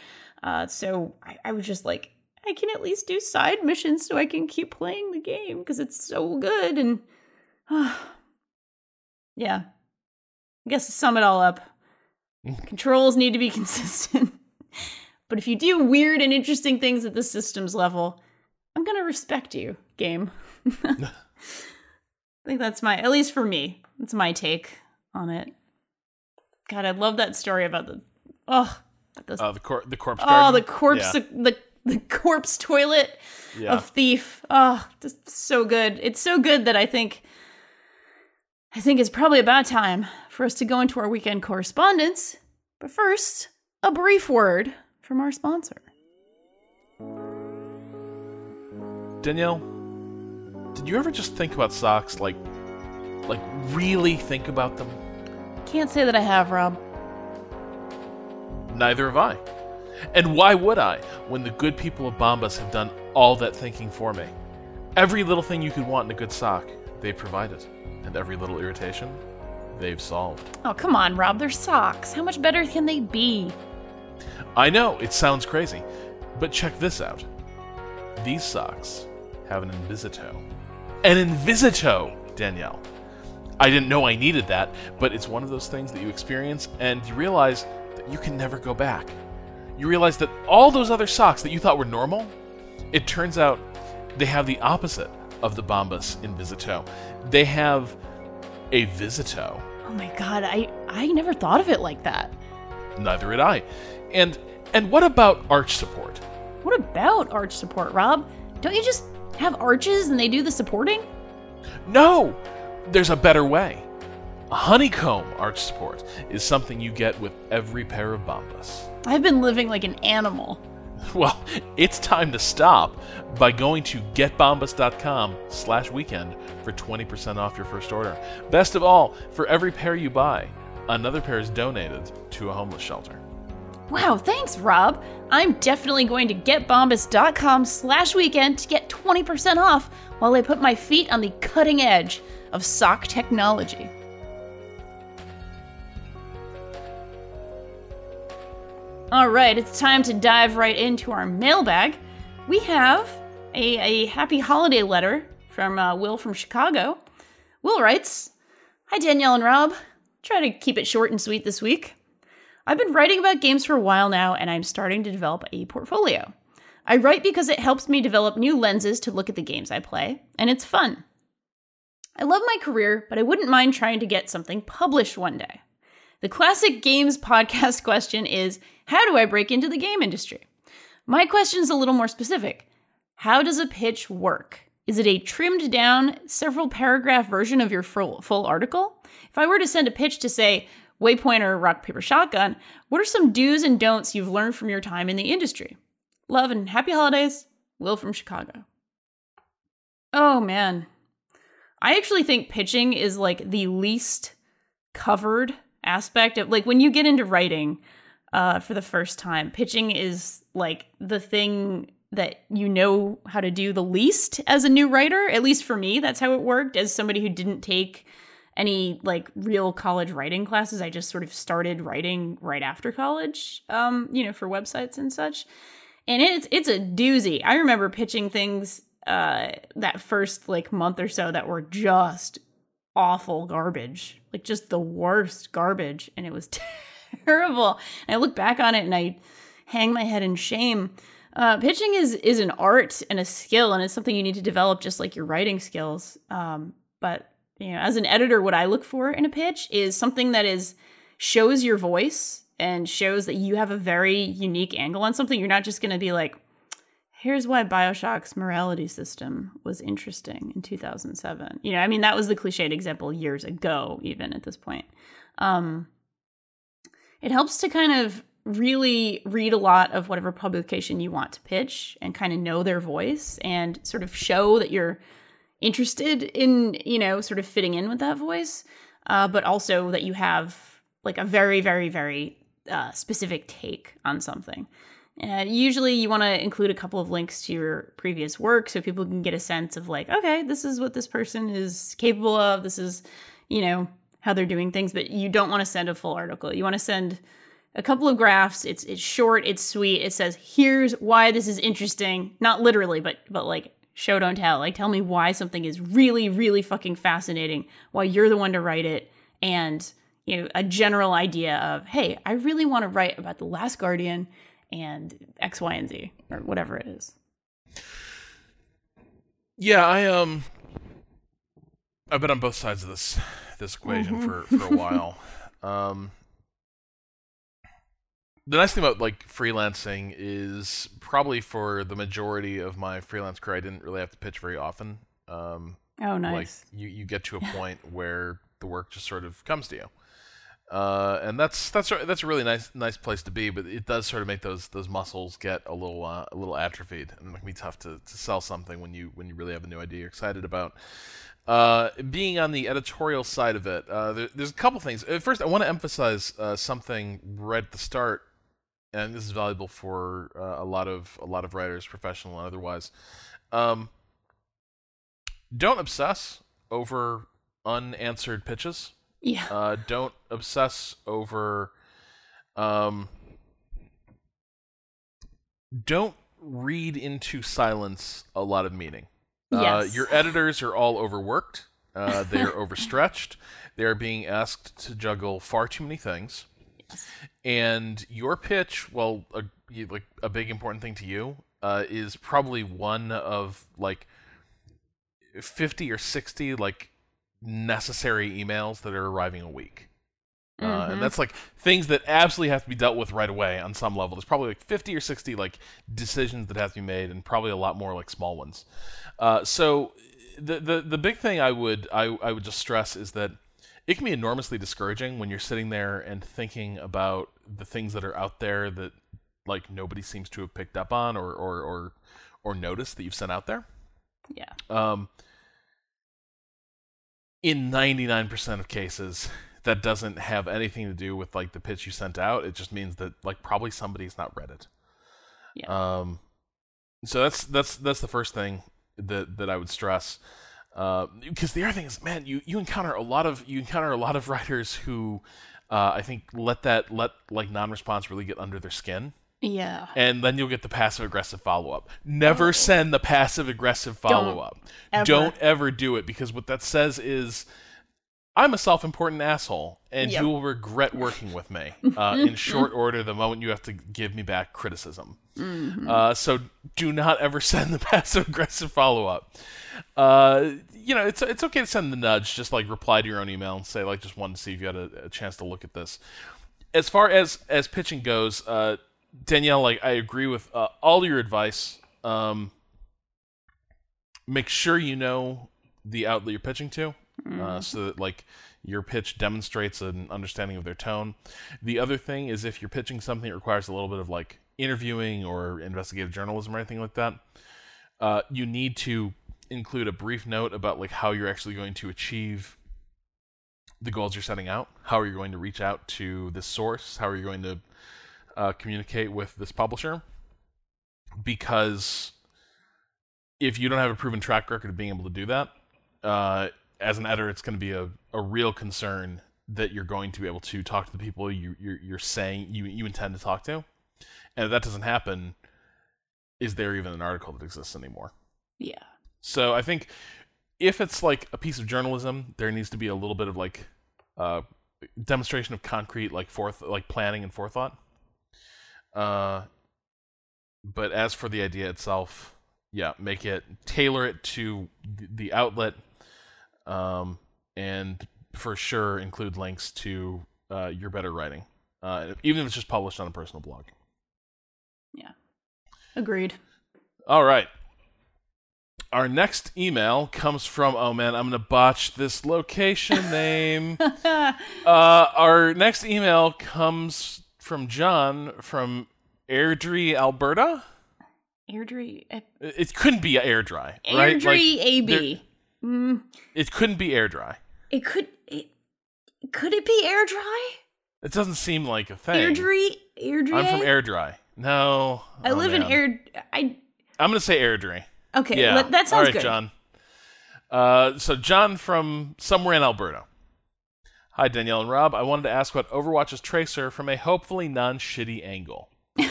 Uh, so I, I was just like, I can at least do side missions so I can keep playing the game because it's so good. And uh, yeah, I guess to sum it all up, controls need to be consistent. but if you do weird and interesting things at the systems level, I'm gonna respect you, game. I think that's my, at least for me, that's my take on it. God, I love that story about the oh the, Uh, the cor- the corpse. oh garden. the corpse Yeah. the the corpse toilet Yeah. of thief. Oh, just so good. It's so good that I think I think it's probably about time for us to go into our weekend correspondence. But first, a brief word from our sponsor. Danielle, did you ever just think about socks like, like really think about them? Can't say that I have, Rob. Neither have I. And why would I, when the good people of Bombas have done all that thinking for me? Every little thing you could want in a good sock, they've provided. And every little irritation, they've solved. Oh, come on, Rob. They're socks. How much better can they be? I know, it sounds crazy, but check this out. These socks have an Invisito. An Invisito, Danielle. I didn't know I needed that, but it's one of those things that you experience and you realize that you can never go back. You realize that all those other socks that you thought were normal, it turns out they have the opposite of the Bombas Invisito. They have a Visito. Oh my god, I I never thought of it like that. Neither had I. And and what about arch support? What about arch support, Rob? Don't you just have arches and they do the supporting? No! There's a better way. A honeycomb arch support is something you get with every pair of Bombas. I've been living like an animal. Well, it's time to stop by going to getbombas.com slash weekend for 20% off your first order. Best of all, for every pair you buy, another pair is donated to a homeless shelter. Wow, thanks, Rob. I'm definitely going to getbombas.com slash weekend to get 20% off while I put my feet on the cutting edge of sock technology. All right, it's time to dive right into our mailbag. We have a, a happy holiday letter from uh, Will from Chicago. Will writes Hi, Danielle and Rob. Try to keep it short and sweet this week. I've been writing about games for a while now, and I'm starting to develop a portfolio. I write because it helps me develop new lenses to look at the games I play, and it's fun. I love my career, but I wouldn't mind trying to get something published one day. The classic games podcast question is How do I break into the game industry? My question is a little more specific. How does a pitch work? Is it a trimmed down, several paragraph version of your full, full article? If I were to send a pitch to say, Waypoint or Rock, Paper, Shotgun, what are some do's and don'ts you've learned from your time in the industry? Love and happy holidays, Will from Chicago. Oh man. I actually think pitching is like the least covered aspect of like when you get into writing uh, for the first time, pitching is like the thing that you know how to do the least as a new writer. At least for me, that's how it worked. As somebody who didn't take any like real college writing classes, I just sort of started writing right after college, um, you know, for websites and such. and it's it's a doozy. I remember pitching things uh, that first like month or so that were just awful garbage, like just the worst garbage, and it was terrible. And I look back on it and I hang my head in shame. Uh, pitching is is an art and a skill, and it's something you need to develop, just like your writing skills. Um, but you know, as an editor, what I look for in a pitch is something that is shows your voice and shows that you have a very unique angle on something. You're not just going to be like, here's why Bioshock's morality system was interesting in 2007. You know, I mean, that was the cliched example years ago, even at this point. Um, it helps to kind of really read a lot of whatever publication you want to pitch and kind of know their voice and sort of show that you're interested in, you know, sort of fitting in with that voice, uh, but also that you have like a very, very, very uh, specific take on something. And usually you want to include a couple of links to your previous work so people can get a sense of like, okay, this is what this person is capable of. This is, you know, how they're doing things, but you don't want to send a full article. You want to send a couple of graphs. It's it's short, it's sweet. It says, "Here's why this is interesting." Not literally, but but like show don't tell. Like tell me why something is really really fucking fascinating, why you're the one to write it and you know, a general idea of, "Hey, I really want to write about the last guardian and X, Y, and Z or whatever it is." Yeah, I um I've been on both sides of this this equation mm-hmm. for for a while. Um, the nice thing about like freelancing is probably for the majority of my freelance career, I didn't really have to pitch very often. Um, oh, nice. Like you, you get to a point where the work just sort of comes to you. Uh, and that's that's that's a really nice nice place to be, but it does sort of make those those muscles get a little uh, a little atrophied, and it can be tough to, to sell something when you when you really have a new idea you're excited about. Uh, being on the editorial side of it, uh, there, there's a couple things. Uh, first, I want to emphasize uh, something right at the start, and this is valuable for a lot of a lot of writers, professional and otherwise. Um, don't obsess over unanswered pitches. Yeah. Uh, don't obsess over. Um, don't read into silence a lot of meaning. Uh, yes. Your editors are all overworked. Uh, they are overstretched. They are being asked to juggle far too many things. Yes. And your pitch, well, a, like a big important thing to you, uh, is probably one of like fifty or sixty like necessary emails that are arriving a week. Uh, mm-hmm. and that's like things that absolutely have to be dealt with right away on some level. There's probably like 50 or 60 like decisions that have to be made, and probably a lot more like small ones. Uh, so the, the the big thing I would I, I would just stress is that it can be enormously discouraging when you're sitting there and thinking about the things that are out there that like nobody seems to have picked up on or or or, or noticed that you've sent out there. Yeah. Um. In 99% of cases, that doesn't have anything to do with like the pitch you sent out. It just means that like probably somebody's not read it. Yeah. Um, so that's that's that's the first thing that that I would stress. Uh, because the other thing is, man, you you encounter a lot of you encounter a lot of writers who uh, I think let that let like non-response really get under their skin. Yeah. And then you'll get the passive aggressive follow up. Never oh. send the passive aggressive follow up. Don't, Don't ever do it because what that says is I'm a self important asshole, and yep. you will regret working with me uh, in short order the moment you have to give me back criticism. Mm-hmm. Uh, so do not ever send the passive aggressive follow up. Uh, you know, it's it's okay to send the nudge, just like reply to your own email and say like, just wanted to see if you had a, a chance to look at this. As far as as pitching goes, uh, Danielle, like I agree with uh, all your advice. Um, make sure you know the outlet you're pitching to mm. uh, so that like your pitch demonstrates an understanding of their tone. The other thing is if you're pitching something that requires a little bit of like interviewing or investigative journalism or anything like that, uh, you need to include a brief note about like how you're actually going to achieve the goals you're setting out. How are you going to reach out to this source? How are you going to uh, communicate with this publisher? Because if you don't have a proven track record of being able to do that, uh, as an editor, it's going to be a, a real concern that you're going to be able to talk to the people you, you're, you're saying you, you intend to talk to. And if that doesn't happen, is there even an article that exists anymore? Yeah. So I think if it's like a piece of journalism, there needs to be a little bit of like uh, demonstration of concrete like forth like planning and forethought. Uh, but as for the idea itself, yeah, make it tailor it to the outlet, um, and for sure include links to uh, your better writing, uh, even if it's just published on a personal blog. Yeah, agreed. All right. Our next email comes from oh man, I'm gonna botch this location name. uh, our next email comes from John from Airdrie, Alberta. Airdrie. Uh, It couldn't be Airdrie, right? Airdrie Like, AB. Mm, it couldn't be Airdrie. it could. It, could it be air dry? It doesn't seem like a thing. Airdrie. Airdrie. I'm from Airdrie. No, I oh, live in air. I. I'm gonna say Airdrie. Okay. Yeah, that sounds All right, good. John. Uh, so John from somewhere in Alberta. Hi Danielle and Rob. I wanted to ask about Overwatch's Tracer from a hopefully non-shitty angle.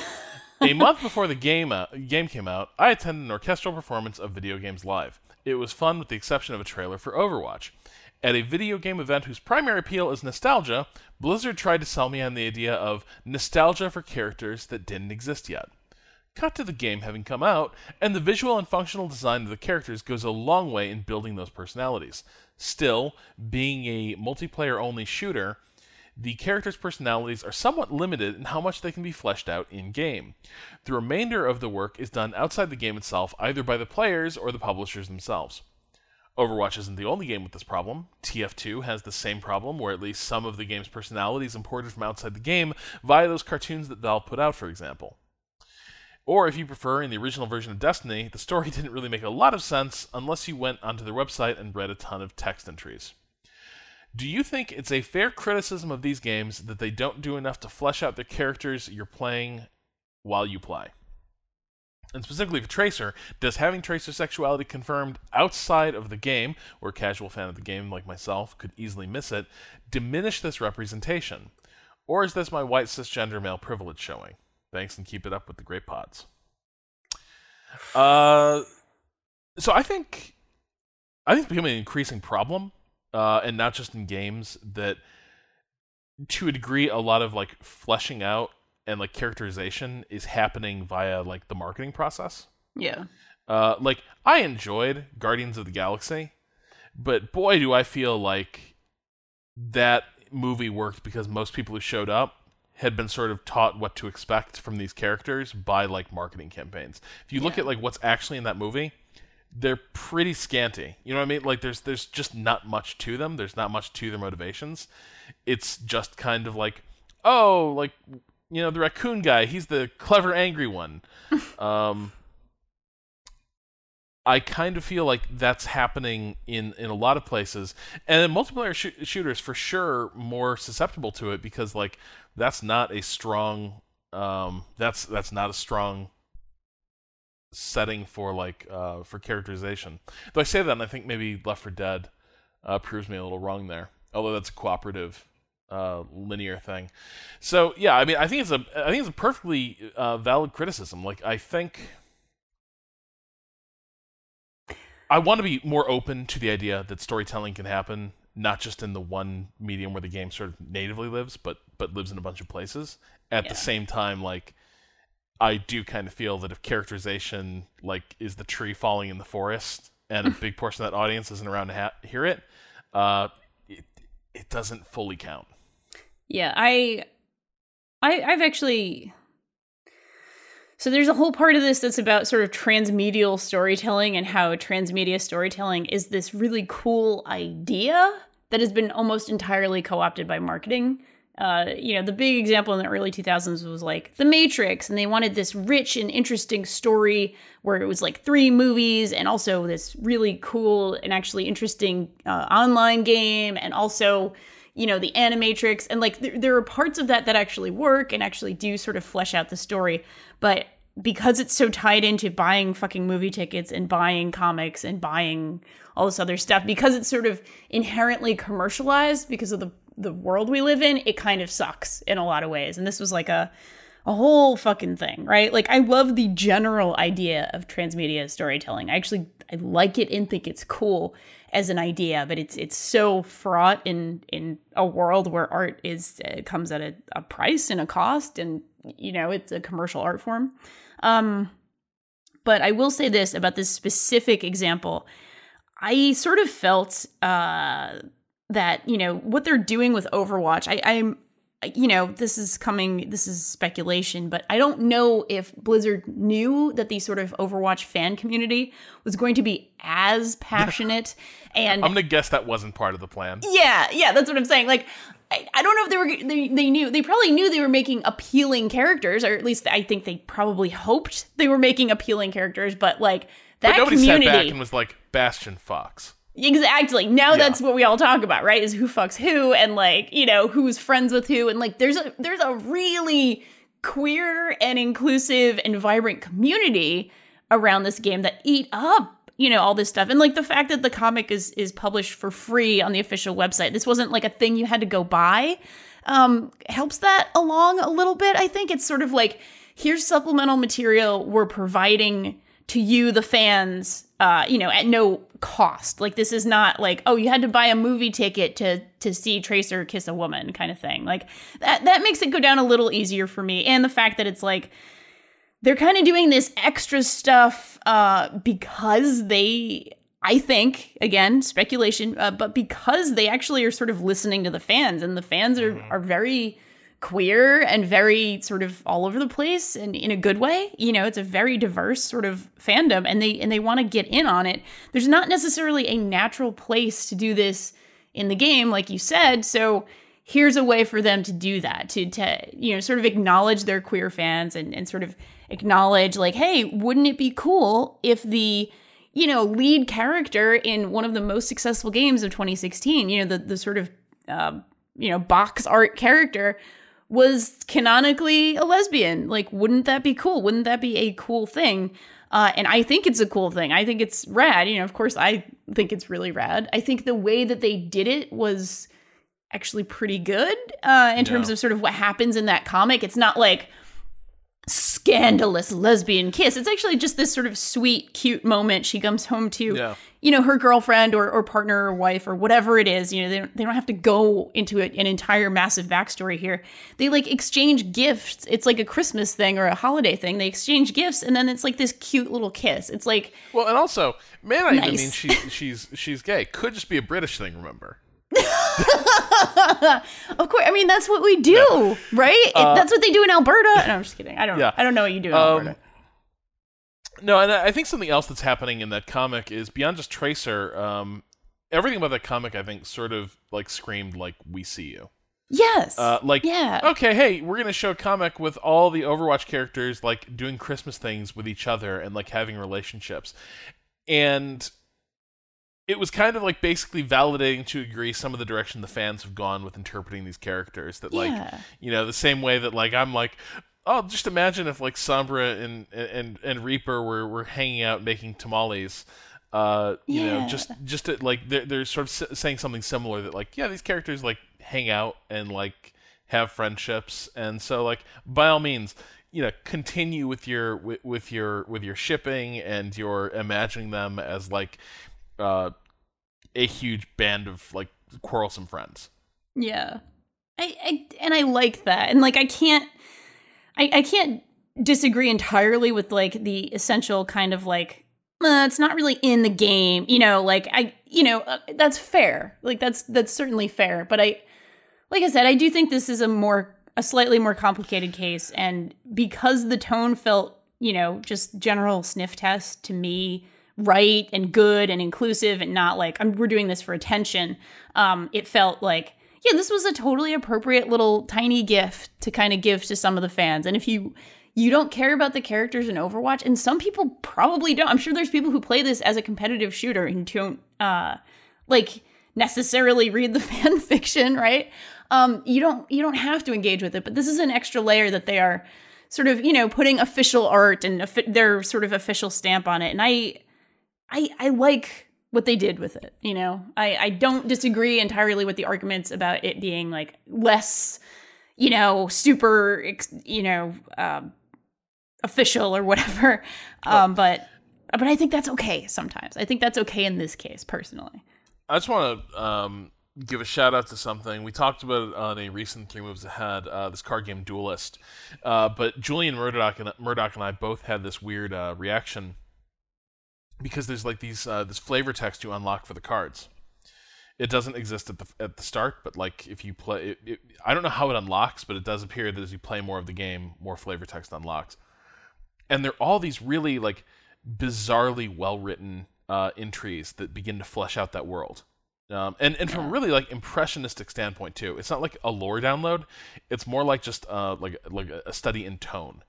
a month before the game uh, game came out, I attended an orchestral performance of Video Games Live. It was fun, with the exception of a trailer for Overwatch. At a video game event whose primary appeal is nostalgia, Blizzard tried to sell me on the idea of nostalgia for characters that didn't exist yet. Cut to the game having come out, and the visual and functional design of the characters goes a long way in building those personalities. Still, being a multiplayer only shooter, the characters' personalities are somewhat limited in how much they can be fleshed out in game. The remainder of the work is done outside the game itself, either by the players or the publishers themselves. Overwatch isn't the only game with this problem. TF2 has the same problem, where at least some of the game's personality is imported from outside the game via those cartoons that Valve put out, for example. Or if you prefer, in the original version of Destiny, the story didn't really make a lot of sense unless you went onto their website and read a ton of text entries. Do you think it's a fair criticism of these games that they don't do enough to flesh out the characters you're playing while you play? And specifically for Tracer, does having Tracer sexuality confirmed outside of the game, or a casual fan of the game like myself could easily miss it, diminish this representation? Or is this my white cisgender male privilege showing? Thanks and keep it up with the great pods. Uh, so I think I think it's becoming an increasing problem, uh, and not just in games that to a degree a lot of like fleshing out and like characterization is happening via like the marketing process. Yeah. Uh, like I enjoyed Guardians of the Galaxy, but boy, do I feel like that movie worked because most people who showed up had been sort of taught what to expect from these characters by like marketing campaigns. If you look at like what's actually in that movie, they're pretty scanty. You know what I mean? Like there's there's just not much to them. There's not much to their motivations. It's just kind of like, oh, like you know, the raccoon guy, he's the clever angry one. um I kind of feel like that's happening in, in a lot of places, and multiplayer sh- shooters for sure more susceptible to it because like that's not a strong um, that's that's not a strong setting for like uh, for characterization. Though I say that, and I think maybe Left 4 Dead uh, proves me a little wrong there. Although that's a cooperative uh, linear thing. So yeah, I mean, I think it's a I think it's a perfectly uh, valid criticism. Like I think. I want to be more open to the idea that storytelling can happen not just in the one medium where the game sort of natively lives, but but lives in a bunch of places. At Yeah. the same time, like I do kind of feel that if characterization like is the tree falling in the forest, and a big portion of that audience isn't around to ha- hear it, uh, it it doesn't fully count. Yeah, I, I, I've actually. So there's a whole part of this that's about sort of transmedial storytelling and how transmedia storytelling is this really cool idea that has been almost entirely co-opted by marketing. Uh, you know, the big example in the early 2000s was like The Matrix, and they wanted this rich and interesting story where it was like three movies and also this really cool and actually interesting uh, online game, and also, you know, the Animatrix. And like, there, there are parts of that that actually work and actually do sort of flesh out the story. But because it's so tied into buying fucking movie tickets and buying comics and buying all this other stuff, because it's sort of inherently commercialized because of the the world we live in, it kind of sucks in a lot of ways. And this was like a a whole fucking thing, right? Like I love the general idea of transmedia storytelling. I actually I like it and think it's cool as an idea, but it's it's so fraught in in a world where art is uh, comes at a, a price and a cost, and you know it's a commercial art form. Um, but I will say this about this specific example. I sort of felt uh, that you know what they're doing with Overwatch. I, I'm you know, this is coming, this is speculation, but I don't know if Blizzard knew that the sort of Overwatch fan community was going to be as passionate. and I'm gonna guess that wasn't part of the plan. Yeah, yeah, that's what I'm saying. Like, I, I don't know if they were they, they knew they probably knew they were making appealing characters, or at least I think they probably hoped they were making appealing characters. But like that but nobody community, sat back and was like Bastion Fox. Exactly. Now yeah. that's what we all talk about, right? Is who fucks who and like, you know, who's friends with who and like there's a there's a really queer and inclusive and vibrant community around this game that eat up, you know, all this stuff. And like the fact that the comic is is published for free on the official website. This wasn't like a thing you had to go buy. Um helps that along a little bit. I think it's sort of like here's supplemental material we're providing to you the fans uh, you know, at no cost. Like this is not like, oh, you had to buy a movie ticket to to see Tracer kiss a woman kind of thing. Like that that makes it go down a little easier for me. And the fact that it's like they're kind of doing this extra stuff uh because they I think again speculation, uh, but because they actually are sort of listening to the fans, and the fans are mm-hmm. are very queer and very sort of all over the place and in a good way. You know, it's a very diverse sort of fandom and they and they want to get in on it. There's not necessarily a natural place to do this in the game like you said. So here's a way for them to do that to to you know sort of acknowledge their queer fans and and sort of acknowledge like hey, wouldn't it be cool if the you know lead character in one of the most successful games of 2016, you know, the the sort of uh, you know box art character was canonically a lesbian. Like, wouldn't that be cool? Wouldn't that be a cool thing? Uh, and I think it's a cool thing. I think it's rad. You know, of course, I think it's really rad. I think the way that they did it was actually pretty good uh, in terms of sort of what happens in that comic. It's not like, scandalous lesbian kiss. It's actually just this sort of sweet, cute moment. She comes home to, yeah. you know, her girlfriend or, or partner or wife or whatever it is. You know, they don't, they don't have to go into an entire massive backstory here. They like exchange gifts. It's like a Christmas thing or a holiday thing. They exchange gifts and then it's like this cute little kiss. It's like well, and also, man, I nice. mean, she, she's she's gay. Could just be a British thing. Remember. of course, I mean that's what we do, yeah. right? Uh, that's what they do in Alberta. No, I'm just kidding. I don't. Yeah. I don't know what you do in um, Alberta. No, and I think something else that's happening in that comic is beyond just Tracer. Um, everything about that comic, I think, sort of like screamed like "We see you." Yes. Uh, like, yeah. Okay, hey, we're gonna show a comic with all the Overwatch characters like doing Christmas things with each other and like having relationships, and it was kind of like basically validating to agree some of the direction the fans have gone with interpreting these characters. That like yeah. you know the same way that like I'm like oh just imagine if like Sombra and and and Reaper were were hanging out making tamales. Uh, you yeah. know, just just like they're they're sort of saying something similar that like yeah these characters like hang out and like have friendships and so like by all means you know continue with your with, with your with your shipping and your imagining them as like uh, a huge band of like quarrelsome friends. Yeah, I, I and I like that, and like I can't, I I can't disagree entirely with like the essential kind of like uh, it's not really in the game, you know. Like I, you know, uh, that's fair. Like that's that's certainly fair. But I, like I said, I do think this is a more a slightly more complicated case, and because the tone felt, you know, just general sniff test to me right and good and inclusive and not like we're doing this for attention. Um it felt like yeah this was a totally appropriate little tiny gift to kind of give to some of the fans. And if you you don't care about the characters in overwatch and some people probably don't i'm sure there's people who play this as a competitive shooter and don't uh like necessarily read the fan fiction right? Um you don't you don't have to engage with it but this is an extra layer that they are sort of you know putting official art and their sort of official stamp on it. And i I I like what they did with it. You know, I I don't disagree entirely with the arguments about it being like less you know, super, you know, um, official or whatever. Um, but but I think that's okay sometimes. I think that's okay in this case, personally. I just want to um, give a shout out to something we talked about it on a recent Three Moves Ahead. Uh, this card game Duelyst, uh, but Julian Murdoch and Murdoch and I both had this weird uh, reaction because there's like these uh, this flavor text you unlock for the cards. It doesn't exist at the at the start, but like if you play, it, it, I don't know how it unlocks, but it does appear that as you play more of the game, more flavor text unlocks. And they're all these really like bizarrely well written uh, entries that begin to flesh out that world. Um, and and from a really like impressionistic standpoint too, it's not like a lore download. It's more like just uh, like like a study in tone.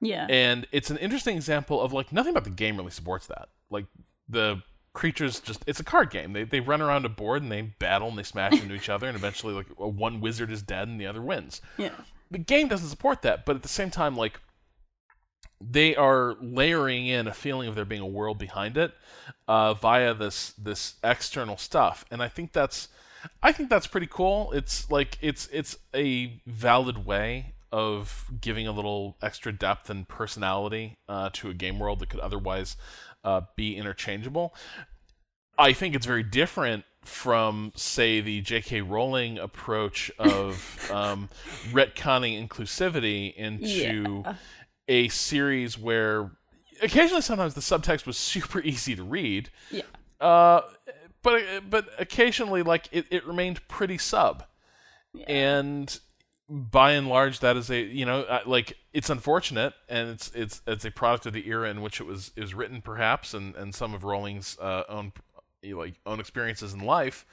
Yeah. And it's an interesting example of like nothing about the game really supports that. Like the creatures just it's a card game. They they run around a board and they battle and they smash into each other and eventually like one wizard is dead and the other wins. Yeah. The game doesn't support that, but at the same time like they are layering in a feeling of there being a world behind it uh, via this this external stuff, and I think that's I think that's pretty cool. It's like it's it's a valid way of giving a little extra depth and personality uh, to a game world that could otherwise uh, be interchangeable. I think it's very different from, say, the J.K. Rowling approach of um, retconning inclusivity into Yeah. a series where occasionally sometimes the subtext was super easy to read. Yeah. Uh, but but occasionally like it, it remained pretty sub. And by and large that is a you know like it's unfortunate and it's it's it's a product of the era in which it was is written perhaps and and some of Rowling's uh, own like own experiences in life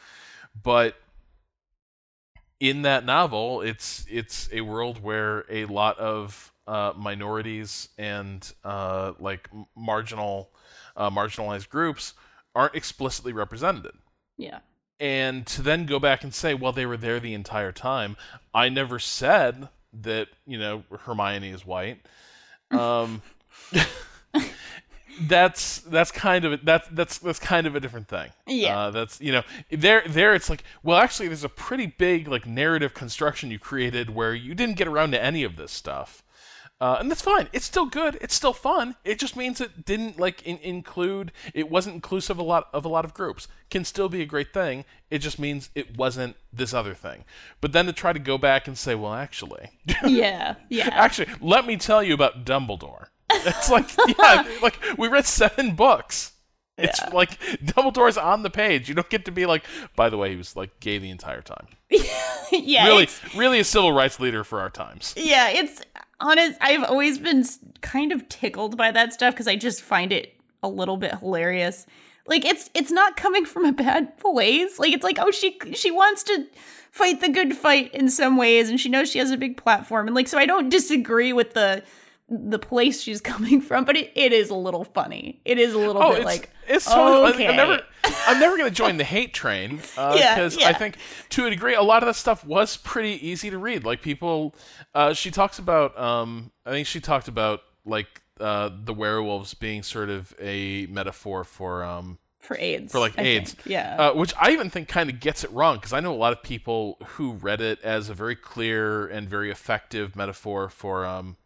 but in that novel it's it's a world where a lot of uh, minorities and uh, like marginal uh, marginalized groups aren't explicitly represented Yeah. And to then go back and say, well, they were there the entire time. I never said that you know Hermione is white. Um, that's that's kind of that's that's that's kind of a different thing. Yeah. uh, that's you know there there it's like well actually there's a pretty big like narrative construction you created where you didn't get around to any of this stuff. Uh, and that's fine. It's still good. It's still fun. It just means it didn't like in- include. It wasn't inclusive of a lot of a lot of groups. Can still be a great thing. It just means it wasn't this other thing. But then to try to go back and say, well, actually, Yeah. Yeah. actually, let me tell you about Dumbledore. It's like yeah, like we read seven books. It's Yeah. like Dumbledore's on the page. You don't get to be like, by the way, he was like gay the entire time. yeah. Really, really a civil rights leader for our times. Yeah, it's honest. I've always been kind of tickled by that stuff because I just find it a little bit hilarious. Like it's it's not coming from a bad place. Like it's like oh she she wants to fight the good fight in some ways, and she knows she has a big platform, and like so I don't disagree with the the place she's coming from, but it, it is a little funny. It is a little Oh, bit it's like it's totally. okay. I'm never, I'm never going to join the hate train because Yeah, I think to a degree a lot of that stuff was pretty easy to read. Like people, uh, she talks about. Um, I think she talked about like uh, the werewolves being sort of a metaphor for um, for AIDS for like I AIDS. think. Yeah, uh, which I even think kind of gets it wrong because I know a lot of people who read it as a very clear and very effective metaphor for um,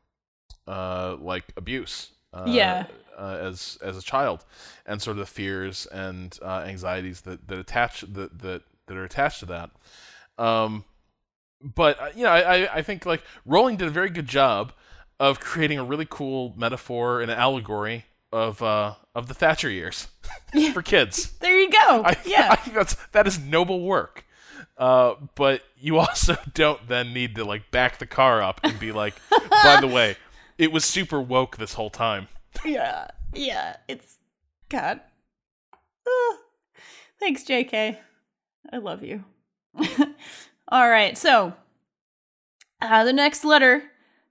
uh, like abuse. Uh, Yeah. Uh, as as a child, and sort of the fears and uh, anxieties that that attach that that that are attached to that. Um, but uh, you know, I, I I think like Rowling did a very good job of creating a really cool metaphor and an allegory of uh of the Thatcher years for kids. there you go. I, yeah, I think that's that is noble work. Uh, but you also don't then need to like back the car up and be like, by the way, it was super woke this whole time. yeah, yeah. It's God. Ah. Thanks, JK. I love you. All right, so uh, the next letter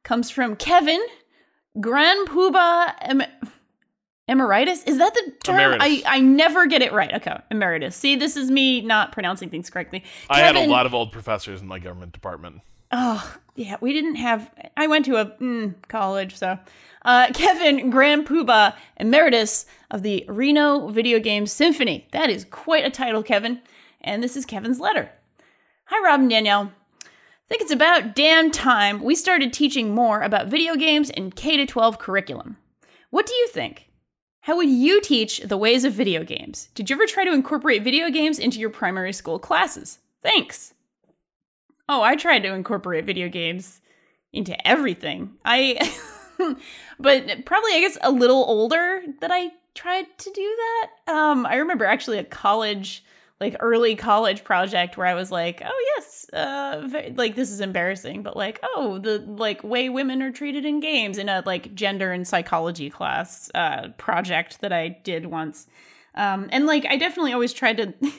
comes from Kevin Grand Poobah em- Emeritus. Is that the term? Emeritus. I I never get it right. Okay, emeritus. See, this is me not pronouncing things correctly. I had a lot of old professors in my government department. Oh, yeah, we didn't have. I went to a mm, college, so. Uh, Kevin Grand Poobah, emeritus of the Reno Video Game Symphony. That is quite a title, Kevin. And this is Kevin's letter. Hi, Rob and Danielle. I think it's about damn time we started teaching more about video games in K 12 curriculum. What do you think? How would you teach the ways of video games? Did you ever try to incorporate video games into your primary school classes? Thanks. Oh, I tried to incorporate video games into everything. I but probably I guess a little older that I tried to do that. Um I remember actually a college like early college project where I was like, "Oh yes, uh ve- like this is embarrassing, but like, oh, the like way women are treated in games in a like gender and psychology class uh project that I did once." Um and like I definitely always tried to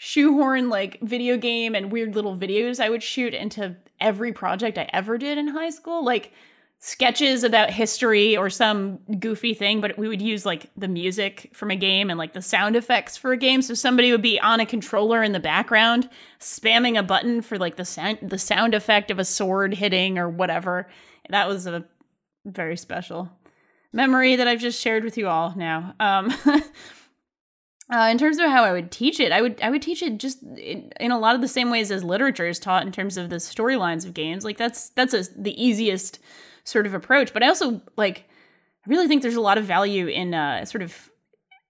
shoehorn like video game and weird little videos I would shoot into every project I ever did in high school. Like sketches about history or some goofy thing, but we would use like the music from a game and like the sound effects for a game. So somebody would be on a controller in the background spamming a button for like the sound the sound effect of a sword hitting or whatever. That was a very special memory that I've just shared with you all now. Um Uh, in terms of how I would teach it, I would I would teach it just in, in, a lot of the same ways as literature is taught in terms of the storylines of games. Like that's that's a, the easiest sort of approach. But I also like I really think there's a lot of value in uh, sort of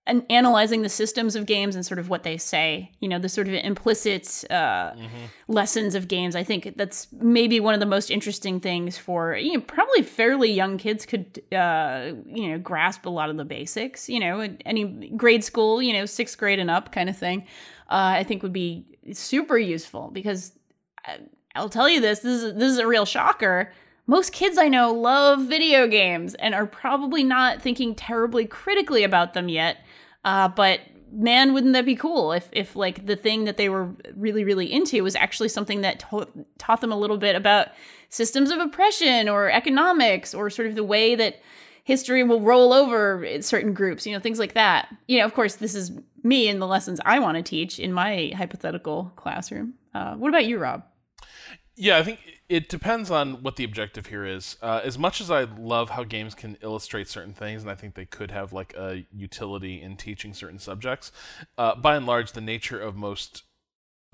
an- analyzing the systems of games and sort of what they say. You know, the sort of implicit uh, mm-hmm. lessons of games. I think that's maybe one of the most interesting things for you know probably fairly young kids could uh, you know grasp a lot of the basics. You know, any grade school, you know, sixth grade and up kind of thing. Uh, I think would be super useful because uh, I'll tell you this: this is this is a real shocker most kids I know love video games and are probably not thinking terribly critically about them yet. Uh, but man, wouldn't that be cool if, if like the thing that they were really, really into was actually something that to- taught them a little bit about systems of oppression or economics or sort of the way that history will roll over certain groups, you know, things like that. You know, of course, this is me and the lessons I want to teach in my hypothetical classroom. Uh, what about you, Rob? Yeah, I think it depends on what the objective here is. Uh, as much as I love how games can illustrate certain things, and I think they could have like a utility in teaching certain subjects, uh, by and large, the nature of most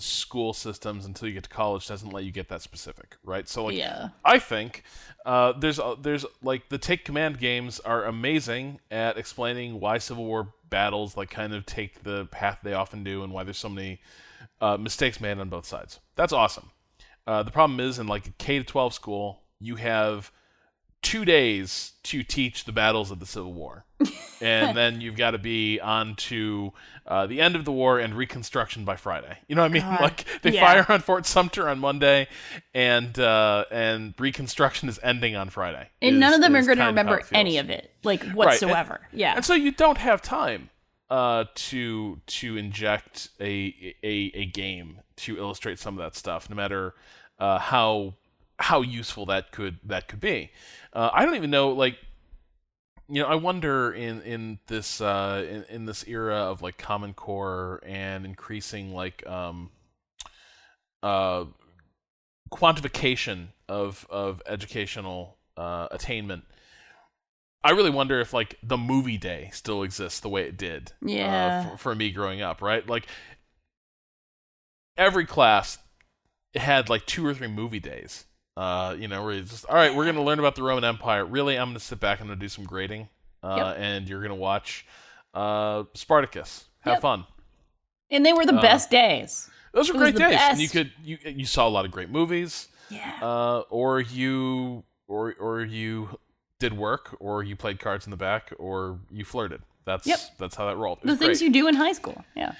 school systems until you get to college doesn't let you get that specific, right? So like, yeah. I think uh, there's uh, there's like the Take Command games are amazing at explaining why Civil War battles like kind of take the path they often do, and why there's so many uh, mistakes made on both sides. That's awesome. Uh, the problem is in like a K to 12 school, you have two days to teach the battles of the Civil War, and then you've got to be on to uh, the end of the war and Reconstruction by Friday. You know what I mean? God. Like they yeah. fire on Fort Sumter on Monday, and uh, and Reconstruction is ending on Friday. And is, none of them are going to remember any of it, like whatsoever. Right. And, yeah. And so you don't have time uh, to to inject a, a a game to illustrate some of that stuff, no matter uh, how how useful that could that could be. Uh, I don't even know like you know I wonder in in this uh, in, in this era of like Common Core and increasing like um, uh, quantification of of educational uh, attainment. I really wonder if like the movie day still exists the way it did. Uh, yeah. Uh, for, for me growing up, right? Like every class had like two or three movie days. Uh, you know, where it's just all right. We're gonna learn about the Roman Empire. Really, I'm gonna sit back and do some grading. Uh, yep. and you're gonna watch uh, Spartacus. Have yep. fun. And they were the uh, best days. Those were great days. Best. And you could you you saw a lot of great movies. Yeah. Uh, or you or or you did work, or you played cards in the back, or you flirted. That's yep. that's how that rolled. The things great. you do in high school. Yeah.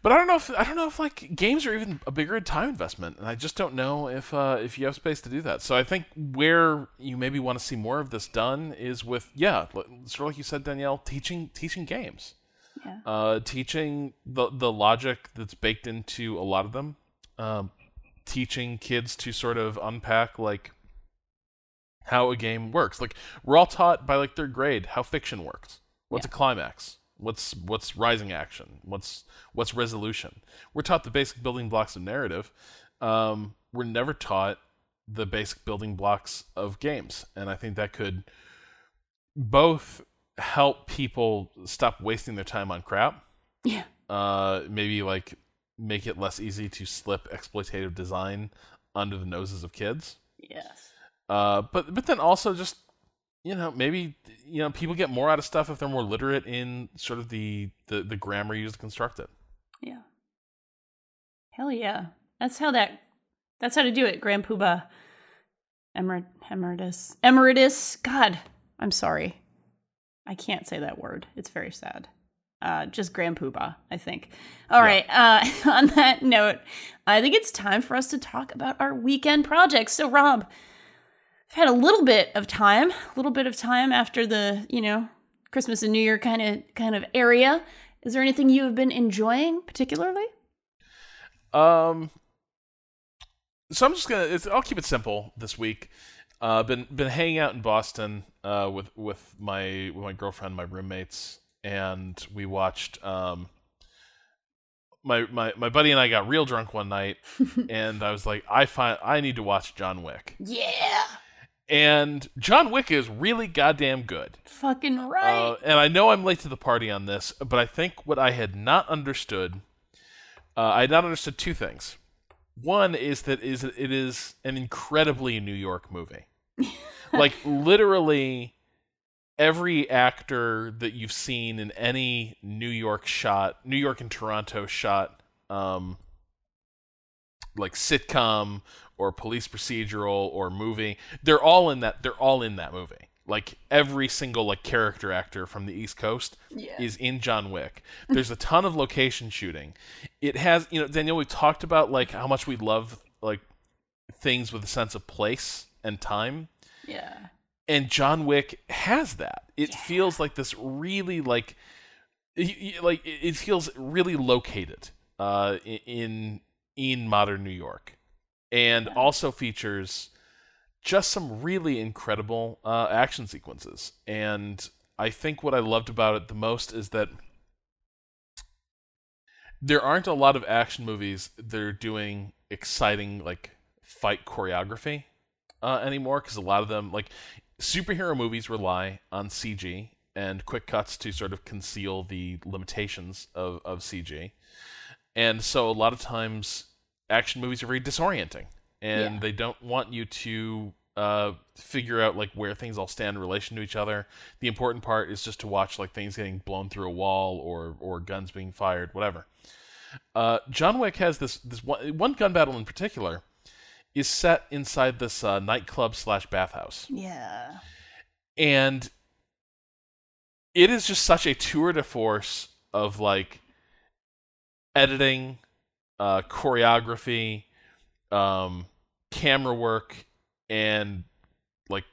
But I don't know if I don't know if like games are even a bigger time investment, and I just don't know if uh, if you have space to do that. So I think where you maybe want to see more of this done is with yeah, sort of like you said, Danielle, teaching teaching games, yeah. uh, teaching the the logic that's baked into a lot of them, um, teaching kids to sort of unpack like how a game works. Like we're all taught by like third grade how fiction works. What's yeah. a climax? What's what's rising action? What's what's resolution? We're taught the basic building blocks of narrative. Um, we're never taught the basic building blocks of games, and I think that could both help people stop wasting their time on crap. Yeah. Uh, maybe like make it less easy to slip exploitative design under the noses of kids. Yes. Uh, but but then also just you know maybe you know people get more out of stuff if they're more literate in sort of the the, the grammar used to construct it. Yeah. Hell yeah. That's how that that's how to do it, Grand Poobah. Emer- emeritus. Emeritus. God, I'm sorry. I can't say that word. It's very sad. Uh, just Grand Poobah, I think. All Yeah. right. Uh, on that note, I think it's time for us to talk about our weekend projects. So, Rob, I've had a little bit of time, a little bit of time after the, you know, Christmas and New Year kind of kind of area. Is there anything you have been enjoying particularly? Um, so I'm just gonna. It's, I'll keep it simple this week. Uh, been been hanging out in Boston uh, with with my with my girlfriend, my roommates, and we watched. Um, my my my buddy and I got real drunk one night, and I was like, I find I need to watch John Wick, Yeah. And John Wick is really goddamn good. Fucking right. Uh, and I know I'm late to the party on this, but I think what I had not understood, uh, I had not understood two things. One is that is it is an incredibly New York movie, like literally every actor that you've seen in any New York shot, New York and Toronto shot, um, like sitcom or police procedural or movie, they're all in that. They're all in that movie. Like every single like character actor from the East Coast Yeah. is in John Wick. There's a ton of location shooting. It has, you know, Daniel. we've talked about like how much we love like things with a sense of place and time yeah. and John Wick has that. It feels like this really like like it it feels really located uh, in in modern New York, and also features just some really incredible uh, action sequences. And I think what I loved about it the most is that there aren't a lot of action movies that are doing exciting like fight choreography uh, anymore because a lot of them like superhero movies rely on CG and quick cuts to sort of conceal the limitations of, of CG. And so a lot of times action movies are very disorienting and Yeah. they don't want you to uh, figure out like where things all stand in relation to each other. The important part is just to watch like things getting blown through a wall or or guns being fired, whatever. Uh, John Wick has this this one, one gun battle in particular is set inside this uh, nightclub slash bathhouse, Yeah. and it is just such a tour de force of like editing, uh, choreography, um, camera work, and like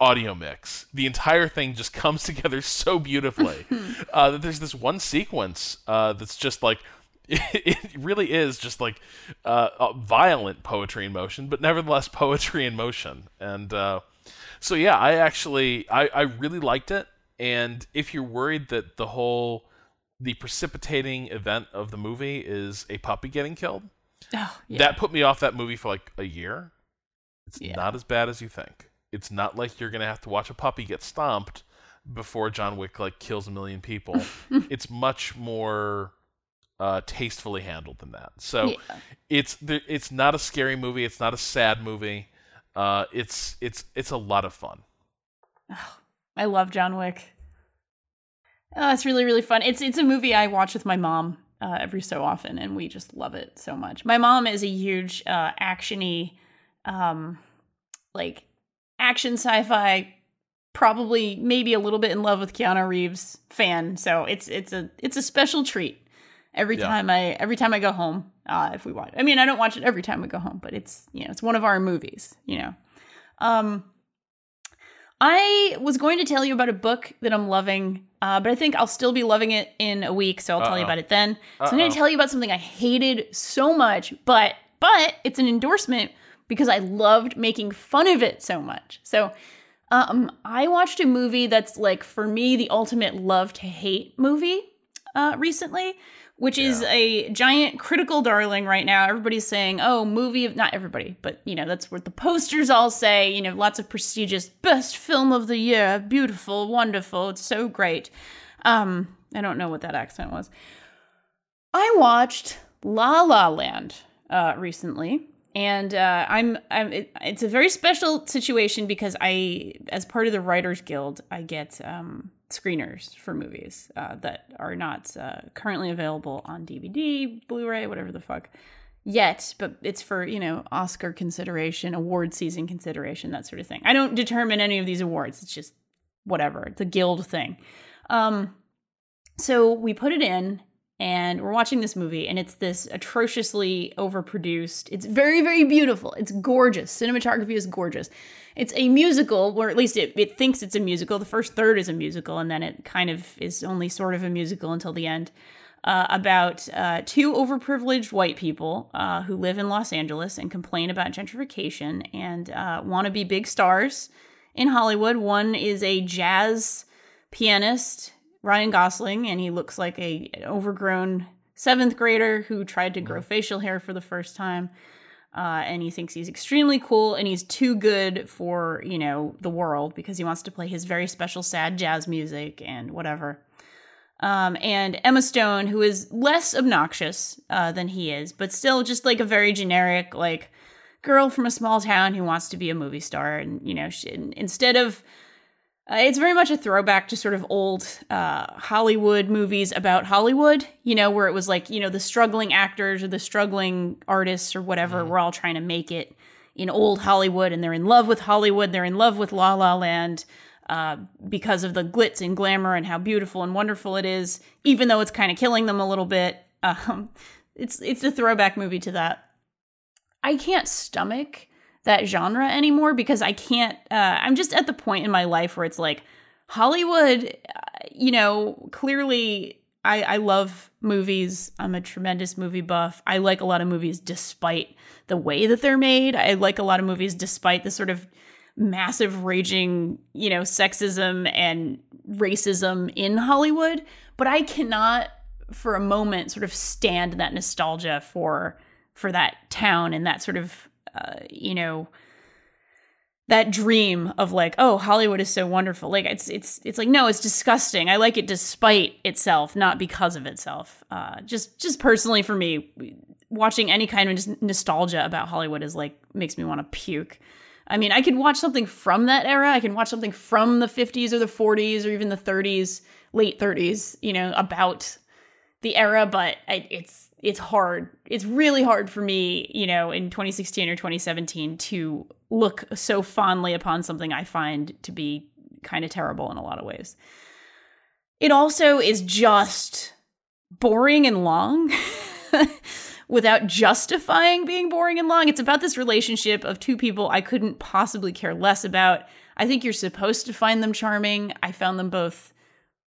audio mix. The entire thing just comes together so beautifully uh, that there's this one sequence uh, that's just like it really is just like uh, uh, violent poetry in motion, but nevertheless poetry in motion. And uh, so yeah, I actually I, I really liked it. And if you're worried that the whole the precipitating event of the movie is a puppy getting killed, Oh, yeah. that put me off that movie for like a year. It's Yeah. not as bad as you think. It's not like you're gonna have to watch a puppy get stomped before John Wick like kills a million people. it's much more uh, tastefully handled than that. So Yeah. it's it's not a scary movie. It's not a sad movie. Uh, it's it's it's a lot of fun. Oh, I love John Wick. Oh, it's really really fun. It's it's a movie I watch with my mom uh, every so often, and we just love it so much. My mom is a huge uh, actiony, um, like action sci-fi, probably maybe a little bit in love with Keanu Reeves fan. So it's it's a it's a special treat every Yeah. time I every time I go home. Uh, if we watch, I mean, I don't watch it every time we go home, but it's you know it's one of our movies. You know. Um, I was going to tell you about a book that I'm loving, uh, but I think I'll still be loving it in a week, so I'll tell you about it then. So I'm going to tell you about something I hated so much, but but it's an endorsement because I loved making fun of it so much. So um, I watched a movie that's like for me the ultimate love to hate movie uh, recently, which is a giant critical darling right now. Everybody's saying, "Oh, movie of not everybody, but you know that's what the posters all say." You know, lots of prestigious best film of the year, beautiful, wonderful, it's so great. Um, I don't know what that accent was. I watched La La Land uh, recently, and uh, I'm I'm it, it's a very special situation because I, as part of the Writers Guild, I get um, screeners for movies uh, that are not uh, currently available on DVD, Blu-ray, whatever the fuck yet, but it's for you know Oscar consideration, award season consideration, that sort of thing. I don't determine any of these awards; it's just whatever. It's a guild thing. Um, so we put it in, and we're watching this movie and it's this atrociously overproduced it's very very beautiful it's gorgeous cinematography is gorgeous. It's a musical or at least it, it thinks it's a musical the first third is a musical and then it kind of is only sort of a musical until the end uh, about uh, two overprivileged white people uh, who live in los angeles and complain about gentrification and uh, want to be big stars in hollywood. One is a jazz pianist Ryan Gosling, and he looks like a an overgrown seventh grader who tried to grow facial hair for the first time. Uh, and he thinks he's extremely cool and he's too good for you know the world because he wants to play his very special sad jazz music and whatever um, and emma stone who is less obnoxious uh, than he is but still just like a very generic like girl from a small town who wants to be a movie star and you know she, instead of uh, it's very much a throwback to sort of old uh, Hollywood movies about Hollywood, you know, where it was like, you know, the struggling actors or the struggling artists or whatever mm. were all trying to make it in old Hollywood and they're in love with Hollywood. They're in love with La La Land uh, because of the glitz and glamour and how beautiful and wonderful it is, even though it's kind of killing them a little bit. Um, it's, it's a throwback movie to that. I can't stomach that genre anymore because I can't. Uh, I'm just at the point in my life where it's like Hollywood. Uh, you know, clearly, I, I love movies. I'm a tremendous movie buff. I like a lot of movies despite the way that they're made. I like a lot of movies despite the sort of massive raging, you know, sexism and racism in Hollywood. But I cannot for a moment sort of stand that nostalgia for for that town and that sort of uh, you know that dream of like oh hollywood is so wonderful. Like it's it's it's like no it's disgusting. I like it despite itself not because of itself. Uh, just just personally for me watching any kind of nostalgia about hollywood is like makes me want to puke. I mean i could watch something from that era. I can watch something from the 50s or the 40s or even the 30s late 30s you know about the era but I, it's it's hard. It's really hard for me, you know, in 2016 or 2017 to look so fondly upon something I find to be kind of terrible in a lot of ways. It also is just boring and long without justifying being boring and long. It's about this relationship of two people I couldn't possibly care less about. I think you're supposed to find them charming. I found them both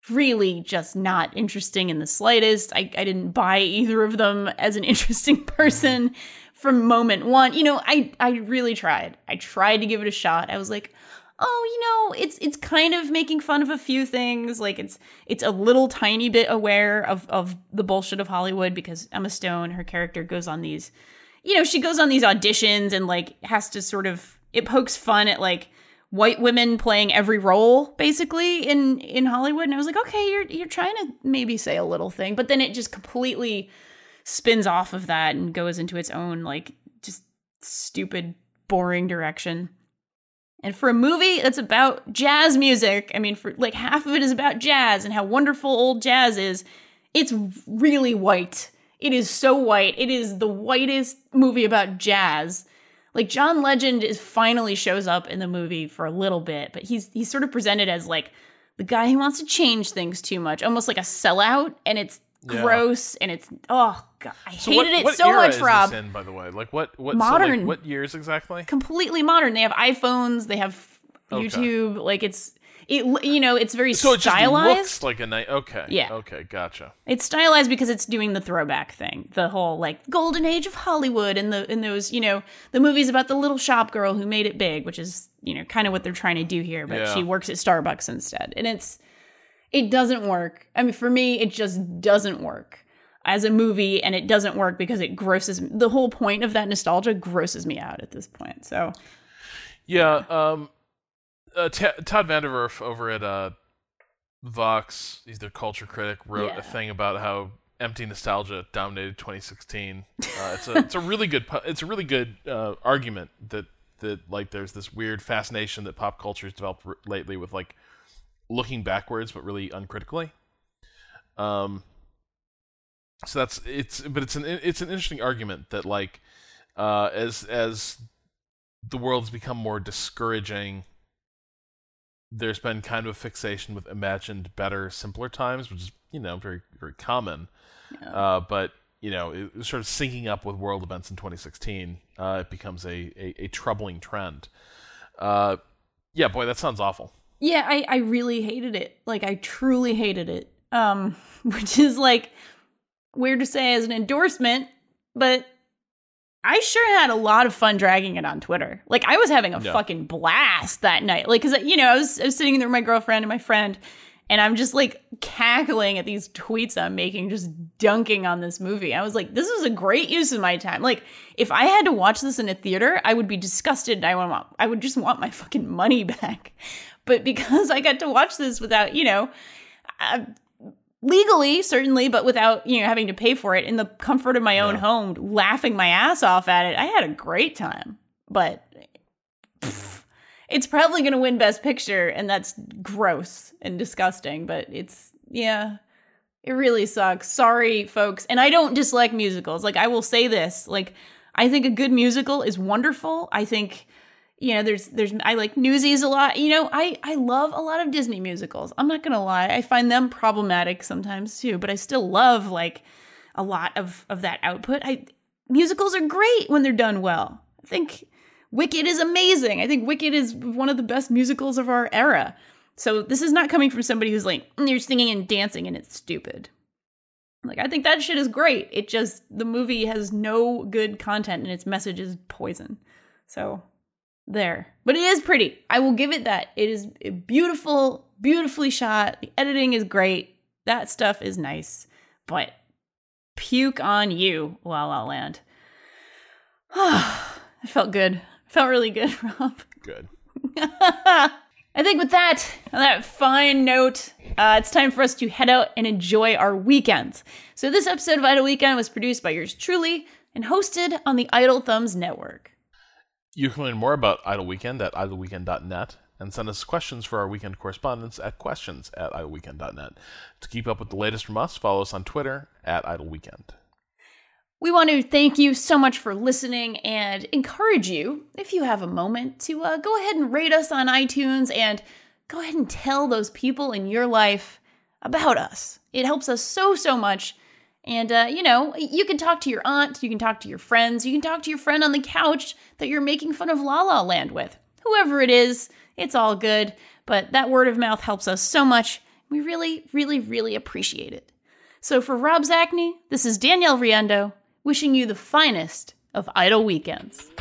really just not interesting in the slightest. I, I didn't buy either of them as an interesting person from moment one. You know, I I really tried. I tried to give it a shot. I was like, oh, you know, it's it's kind of making fun of a few things. Like it's it's a little tiny bit aware of of the bullshit of Hollywood because Emma Stone, her character, goes on these, you know, she goes on these auditions and like has to sort of it pokes fun at like white women playing every role basically in in Hollywood. And I was like okay you're you're trying to maybe say a little thing. But then it just completely spins off of that and goes into its own like just stupid boring direction. And for a movie that's about jazz music I mean for like half of it is about jazz and how wonderful old jazz is it's really white. It is so white. It is the whitest movie about jazz like John Legend is finally shows up in the movie for a little bit, but he's he's sort of presented as like the guy who wants to change things too much, almost like a sellout, and it's yeah. gross and it's oh god, I so hated what, what it so much. Rob, in, by the way, like what what modern? So like what years exactly? Completely modern. They have iPhones. They have YouTube. Okay. Like it's it you know it's very so stylized. it just looks like a night. Okay, yeah, okay, gotcha. It's stylized because it's doing the throwback thing, the whole like golden age of Hollywood, and the and those you know the movies about the little shop girl who made it big, which is you know kind of what they're trying to do here, but yeah. she works at Starbucks instead, and it's it doesn't work. I mean, for me, it just doesn't work as a movie and it doesn't work because it grosses the whole point of that nostalgia grosses me out at this point so yeah um uh, T- Todd VanDerWerff over at uh, Vox, he's the culture critic, wrote yeah. a thing about how empty nostalgia dominated 2016. Uh, it's a it's a really good pu- it's a really good uh, argument that that like there's this weird fascination that pop culture has developed r- lately with like looking backwards but really uncritically. Um. So that's it's but it's an it's an interesting argument that like uh as as the world's become more discouraging there's been kind of a fixation with imagined better simpler times which is you know very very common Yeah. uh, but you know it, sort of syncing up with world events in 2016 uh, it becomes a, a, a troubling trend uh, yeah boy that sounds awful Yeah, I, I really hated it. Like I truly hated it. Um, which is like weird to say as an endorsement, but I sure had a lot of fun dragging it on Twitter. Like I was having a Yeah. fucking blast that night. Like, cause you know, I was I was sitting there with my girlfriend and my friend, and I'm just like cackling at these tweets I'm making, just dunking on this movie. I was like, this is a great use of my time. Like, if I had to watch this in a theater, I would be disgusted. And I would want, I would just want my fucking money back. But because I got to watch this without, you know, uh, legally certainly, but without you know having to pay for it in the comfort of my own Yeah. home, laughing my ass off at it, I had a great time. But pff, it's probably going to win Best Picture, and that's gross and disgusting. But it's yeah, it really sucks. Sorry, folks. And I don't dislike musicals. Like I will say this, like I think a good musical is wonderful. I think you know there's there's I like Newsies a lot. You know, I I love a lot of Disney musicals. I'm not to lie. I find them problematic sometimes too, but I still love like a lot of of that output. I musicals are great when they're done well. I think Wicked is amazing. I think Wicked is one of the best musicals of our era. So this is not coming from somebody who's like, "Mm, you're singing and dancing and it's stupid. Like, I think that shit is great. It just, the movie has no good content and its message is poison. So, there. But it is pretty. I will give it that. It is beautiful, beautifully shot. The editing is great. That stuff is nice. But puke on you, La La Land. I felt good. It felt really good, Rob. good I think with that, on that fine note, uh, it's time for us to head out and enjoy our weekends. So this episode of Idle Weekend was produced by yours truly and hosted on the Idle Thumbs Network. You can learn more about Idle Weekend at idleweekend.net and send us questions for our weekend correspondence at questions at idleweekend.net. To keep up with the latest from us, follow us on Twitter at idleweekend. We want to thank you so much for listening and encourage you, if you have a moment, to uh, go ahead and rate us on iTunes and go ahead and tell those people in your life about us. It helps us so, so much. And, uh, you know, you can talk to your aunt, you can talk to your friends, you can talk to your friend on the couch that you're making fun of La La Land with. Whoever it is, it's all good. But that word of mouth helps us so much. We really, really, really appreciate it. So for Rob Zacny, this is Danielle Riendeau wishing you the finest of idle weekends.